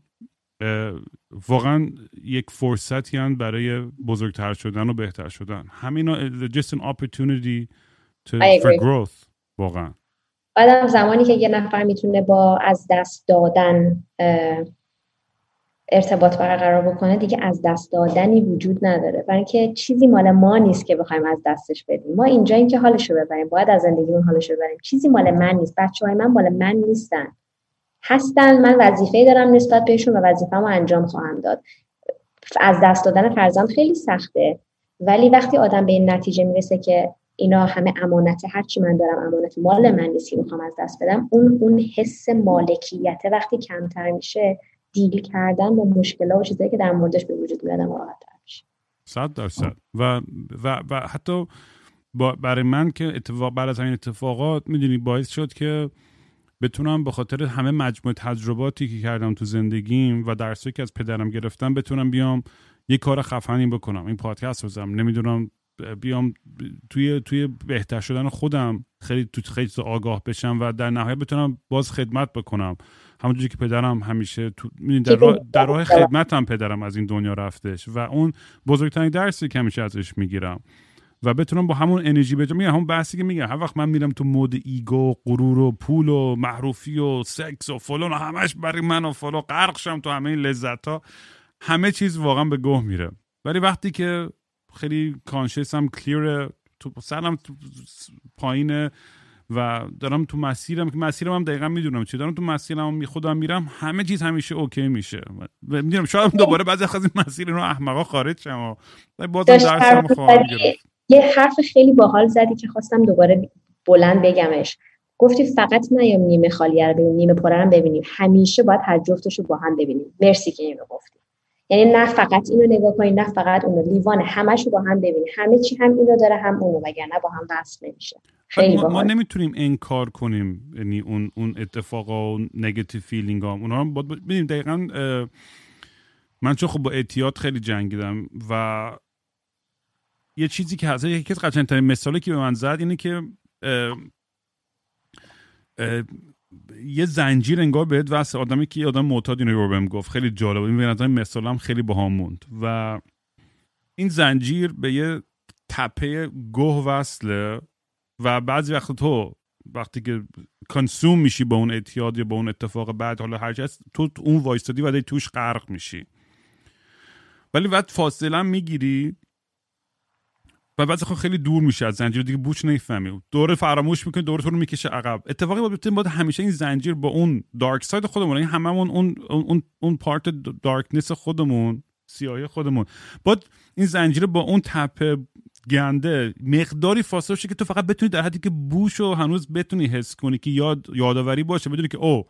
واقعا یک فرصتی هن برای بزرگتر شدن و بهتر شدن. همینا just an opportunity to, for growth واقعا. بعدم زمانی که یه نفر می‌تونه با از دست دادن ارتباط برقرار بکنه دیگه از دست دادنی وجود نداره. برای اینکه چیزی مال ما نیست که بخوایم از دستش بدیم. ما اینجا این که حالشو ببریم باید از زندگیمون حالشو ببریم. چیزی مال من نیست. بچه های من مال من نیستن. هستن. من وظیفه دارم نسبت بهشون و وظیفه‌مو انجام خواهم داد. از دست دادن فرزند خیلی سخته. ولی وقتی آدم به این نتیجه می‌رسه که اینا همه امانت هرچی من دارم امانت مال من نیست می‌خوام از دست بدم اون اون حس مالکیت وقتی کمتر میشه دیل کردن با مشکلات و چیزایی که در موردش به وجود میاد راحت میشه. صد درصد. و, و, و حتی برای من که اتفاق بعد از این اتفاقات می‌دونی باعث شد که بتونم به خاطر همه مجموعه تجرباتی که کردم تو زندگیم و درسی که از پدرم گرفتم بتونم بیام یه کار خفنی بکنم. این پادکست بزنم. نمی‌دونم بیام توی توی بهتر شدن خودم خیلی تو خیلی آگاه بشم و در نهایت بتونم باز خدمت بکنم. همونجوری که پدرم همیشه تو در, راه در راه خدمتم پدرم از این دنیا رفتش و اون بزرگترین درسی که همیشه ازش می‌گیرم. و بتونم با همون انرژی بجا میگم همون بحثی که میگم. هر وقت من میرم تو mode ego غرور و پول و معروفی و سکس و فلان و همش برای من و فلان غرق شم تو همه این لذت ها همه چیز واقعا به گوه میره. ولی وقتی که خیلی کانشسم کلیر تو سرم تو پایینه و دارم تو مسیرم که مسیرم هم دقیقا می‌دونم چی. دارم تو مسیرم می خودم میرم همه چیز همیشه اوکی میشه. و می‌دونم شاید دوباره بعضی از این مسیر رو احمقا خارج شم و بازم درسم خواهم گرفت. یه حرف خیلی باحال زدی که خواستم دوباره بلند بگمش. گفتی فقط نیام نیمه خالی رو ببینیم نیمه پره رو ببینیم. همیشه باید هر جفتش رو با هم ببینیم. مرسی که اینو گفتی. یعنی نه فقط اینو نگاه کنی نه فقط اونو. لیوان همش رو با هم ببینی. همه چی هم اینو داره هم اونو وگرنه با هم وصل نمیشه. خیلی ما, ما نمی‌تونیم انکار کنیم یعنی اون اون اتفاقا و negative feeling ها. اونا هم ببینیم. دقیقا من چون خب با اعتیاد خیلی جنگیدم و یه چیزی که هست یکی از قشنگترین مثالی که به من زد اینه که اه اه یه زنجیر انگار بهت واسه آدمی که آدم معتاد اینو بهم گفت. خیلی جالب این به مثال هم خیلی باهام موند. و این زنجیر به یه تپه گوه وصله و بعضی وقت تو وقتی که کنسوم میشی با اون اعتیاد یا با اون اتفاق بعد حالا هر هست تو اون وایستادی و توش غرق میشی. ولی بعد فاصله می‌گیری و بعد خیلی دور میشه از زنجیر دیگه بوچ نمی‌فهمی دوره فراموش می‌کنی دوره تو رو می‌کشه عقب. اتفاقی باید باید همیشه این زنجیر با اون دارک ساید خودمون این هممون اون اون اون پارت دارکنس خودمون سیاهی خودمون باید این زنجیر با اون تپه گنده مقداری فاصله که تو فقط بتونی در حدی که بوش و هنوز بتونی حس کنی که یاد یادآوری باشه بدونی که او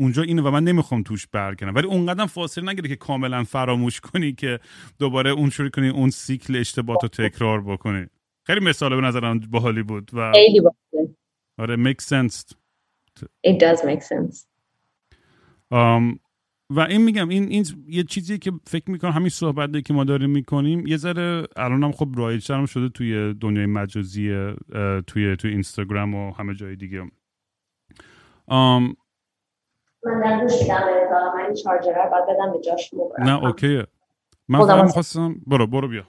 اونجا اینه و من نمی‌خوام توش برگردم. ولی اونقدر فاصله نگیره که کاملا فراموش کنی که دوباره اون شروع کنی اون سیکل اشتباه رو تکرار بکنی. خیلی مثال به نظرم باحالی بود و خیلی آره make sense. It does make sense. um, و این میگم این این یه چیزی که فکر می‌کنم همین صحبت که ما داریم می‌کنیم یه ذره الان هم خب رایج هم شده توی دنیای مجازی توی توی اینستاگرام و همه جای دیگه. um, من در گوش میدم من این چارجر رو باید بدم به جاش نه اوکیه. من فقط می‌خواستم برو برو بیا.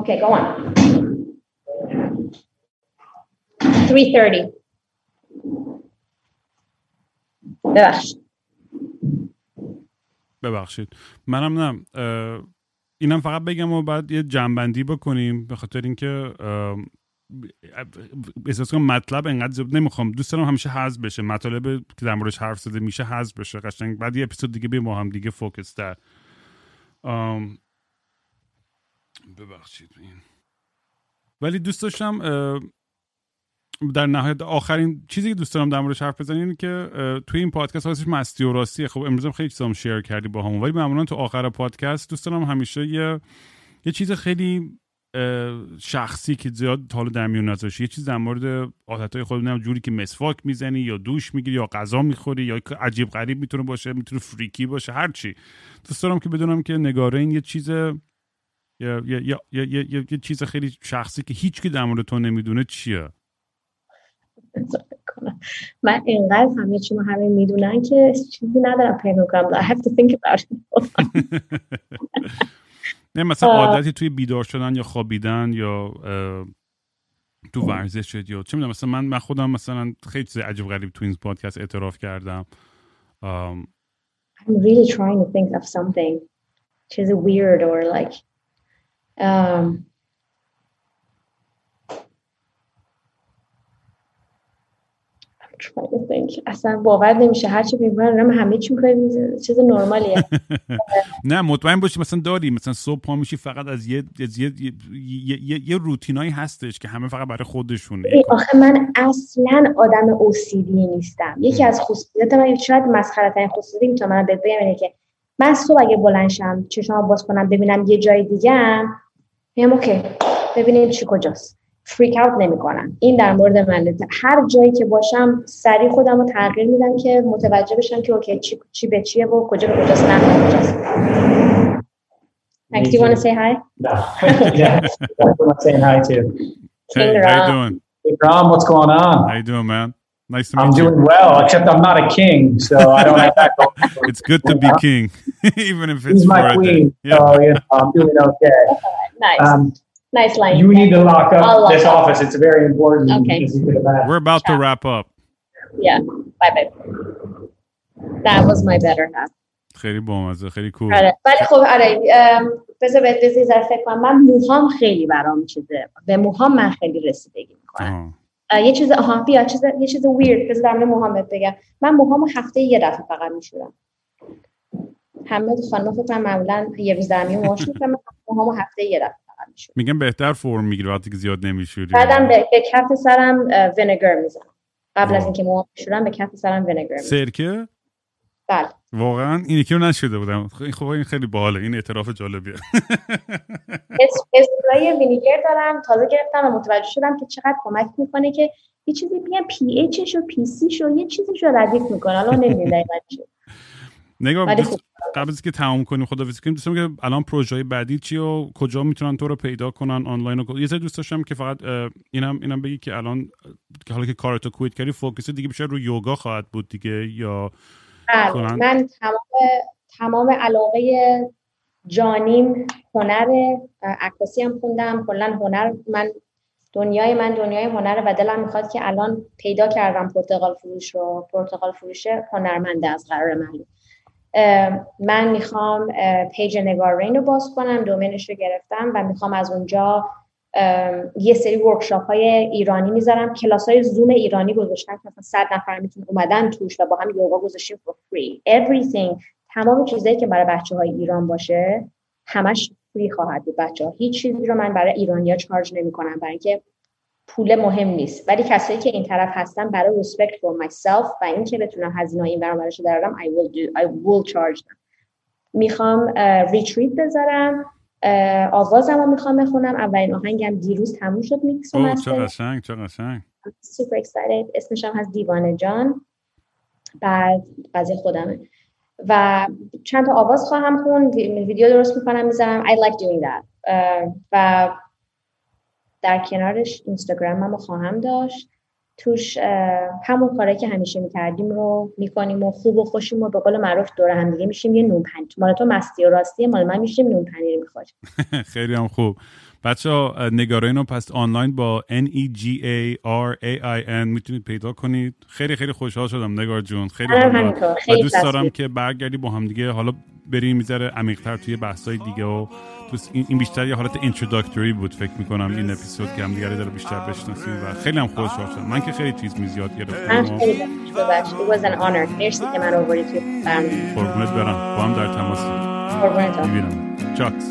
Okay, go on. 3.30. ببخشید. ببخشید. منم نه اینم فقط بگم و بعد یه جنبندی بکنیم به خاطر اینکه احساس کنم مطلب انقدر زیاد نمی‌خوام. دوست دارم همیشه حذف بشه. مطالب که در موردش حرف زده میشه حذف بشه. قشنگ. بعد یه اپیزود دیگه بیم هم دیگه فوکس در ببخشید. این. ولی دوست داشتم در نهایت آخرین چیزی که دوست دارم در موردش حرف بزنیم اینه که توی این پادکست واسش مستی و راستیه خب امروز هم خیلی چیزام شیر کردی با همون ولی معمولا تو آخر پادکست دوست دارم همیشه یه یه چیز خیلی شخصی که زیاد حالا در میون نذاشی. یه چیز در مورد عادتهای خود جوری که مسواک می‌زنی یا دوش می‌گیری یا غذا می‌خوری یا عجیب غریب می‌تونه باشه می‌تونه فریکی باشه هر چی. دوست دارم که بدونم که نگاره این یه چیز یه, یه, یه, یه, چیز خیلی شخصی که هیچ کی در مورد تو نمی‌دونه چیه. کنم. من اینقدر همه چی همه می‌دونن که چیزی ندارم پیدا کنم. I have to think about it. نه مثلا عادتی توی بیدار شدن یا خوابیدن یا تو ورزش یا چه می‌دونم مثلا من من خودم مثلا خیلی چیز عجیب غریب تو این پادکست اعتراف کردم. I'm really trying to think of something which is weird or like um, اصلا باور نمیشه. هر چی میگم همه چی می‌کنم چیز نرمالیه. نه مطمئن باشی مثلا داری. مثلا صبح پا میشی فقط از یه یه یه, یه, یه روتینایی هستش که همه فقط برای خودشونه. آخه من اصلا آدم اوسیدی نیستم. یکی از خصوصیات من شاید مسخره ترین خصوصیتی می‌تونم من بهت بگم اینه که من صبح اگه بلند شم چشمو باز کنم ببینم یه جای دیگه ام okay ببینیم چی کجاست. freak out نمی‌کنم این در مورد من هر جایی که باشم سریع خودم رو تغییر میدم که متوجه بشم که okay چی, چی به چیه و کجا به کجاست نه کجاست. Do you want to say hi? No. yeah. I'm saying hi too. Hey, how you doing? Hey, Ram, what's going on? How you doing, man? Nice to meet you. I'm doing well, except I'm not a king, so I don't have that going. it's good to be king, even if it's He's my queen, yeah. so you know, I'm doing okay. Nice. Um, Nice line. You need to lock up this lock office. Up. It's very important. Okay. We're about to wrap up. Yeah. Bye bye. That was my better half. خیلی بامزه خیلی کول آره ولی خب آره بذار بهت بذار ذره فکر کنم من موهام خیلی برام چیزه به موهام من خیلی رسیدگی می‌کنم یه چیز آها بیا چیز یه چیز ویرد بذار در موهام بهت بگم من موهامو هفته یه دفعه فقط میشورم همه خانم‌ها فکر معمولا یه روز در میون موهاش می‌کنم موهامو هفته یه دفعه می‌شد میگم بهتر فرم می‌گیره وقتی که زیاد نمیشوری. بعدم به, به کف سرم ونگر می‌زنم. قبل از اینکه موام بشورم به کف سرم ونگر می‌زنم. سرکه؟ بله. واقعا این یکی رو نشده بودم. خب این خیلی باحاله. این اعتراف جالبیه. اسپری وینیگر دارم تازه گرفتم و متوجه شدم که چقدر کمک می‌کنه که یه چیزی بیان pH ش و PC ش و یه چیزی رو ردیف می‌کنه. الان نمی‌دونم دقیقاً نگاه قبل از که تمام کنیم خداحافظی کنیم دوستم که الان پروژه بعدی چی و کجا می‌تونن تو رو پیدا کنن آنلاین و یه سری دوست داشتم که فقط اینم اینم بگی که الان که حالا که کارتو quit کردی focus دیگه بیشتر رو یوگا خواهد بود دیگه یا بله، من تمام تمام علاقه جانیم هنر عکاسی هم خوندم. کلا هنر من دنیای من دنیای هنر و دلم می‌خواد که الان پیدا کردم پرتغال فروش رو. پرتغال فروش هنرمنده از قرار معلوم من می‌خوام page نگارین رو باز کنم domain ش رو گرفتم و می‌خوام از اونجا یه سری workshop های ایرانی می‌ذارم. کلاس های زوم ایرانی گذاشتم که مثلا صد نفر می‌تونه اومدن توش و با هم یوگا گذاشتیم for free. Everything. تمام چیزایی که برای بچه های ایران باشه همش free خواهد بود بچه ها هیچ چیزی رو من برای ایرانیا charge نمی کنم برای اینکه پول مهم نیست. ولی کسایی که این طرف هستن برای respect for myself و اینکه بتونم هزینه این برامرش درارم I will do I will charge them. می‌خوام retreat بذارم. آوازم رو می‌خوام بخونم. اولین آهنگم دیروز تموم شد میکس و چه قشنگ چه قشنگ. Super excited. اسمش هم هست دیوانه جان. بعد قضیه خودمه. و چند تا آواز خواهم خون ویدیو درست می‌کنم می‌ذارم. I like doing that. و در کنارش اینستاگرام رو خواهم داشت. توش همون کاری که همیشه می‌کردیم رو می‌کنیم و خوب و خوشیم و به قول معروف دور هم دیگه میشیم یه نون پنیر. مال تو مستی و راستی مال من میشیم نون پنیر می‌خوریم. خیلی هم خوب. بچه ها نگاره اینو پس آنلاین با N E G A R A I N می‌تونید پیدا کنید. خیلی خیلی خوشحال شدم نگار جون. خیلی و دوست دارم که برگردی با هم دیگه. حالا بریم می‌ذاره عمیق‌تر توی بحث‌های دیگه و این بیشتر یه حالت اینتروداکتوری بود فکر می‌کنم این اپیزود که هم دیگه داره بیشتر بشناسیم و خیلی هم خوشحال شدم من که خیلی چیز میز یاد گرفتم. من خیلی It was an honor. مرسی که من آوردی توی قربونت برم. با هم در تماس می‌بینم. چاکس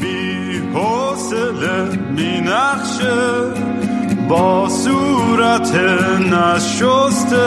بی حوصله می نخشه با صورت نشسته.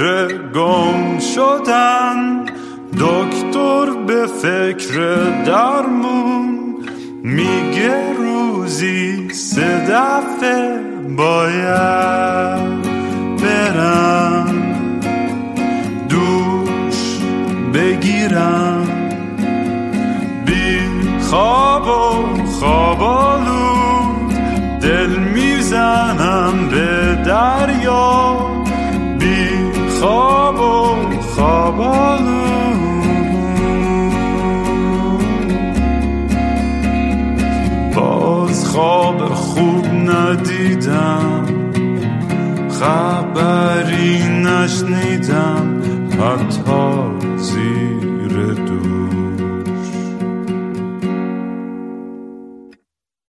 فکر گم شدن دکتر به فکر درمون میگه روزی سه دفعه باید برم دوش بگیرم بی خواب و ندیدم خبری نشنیدم. حتی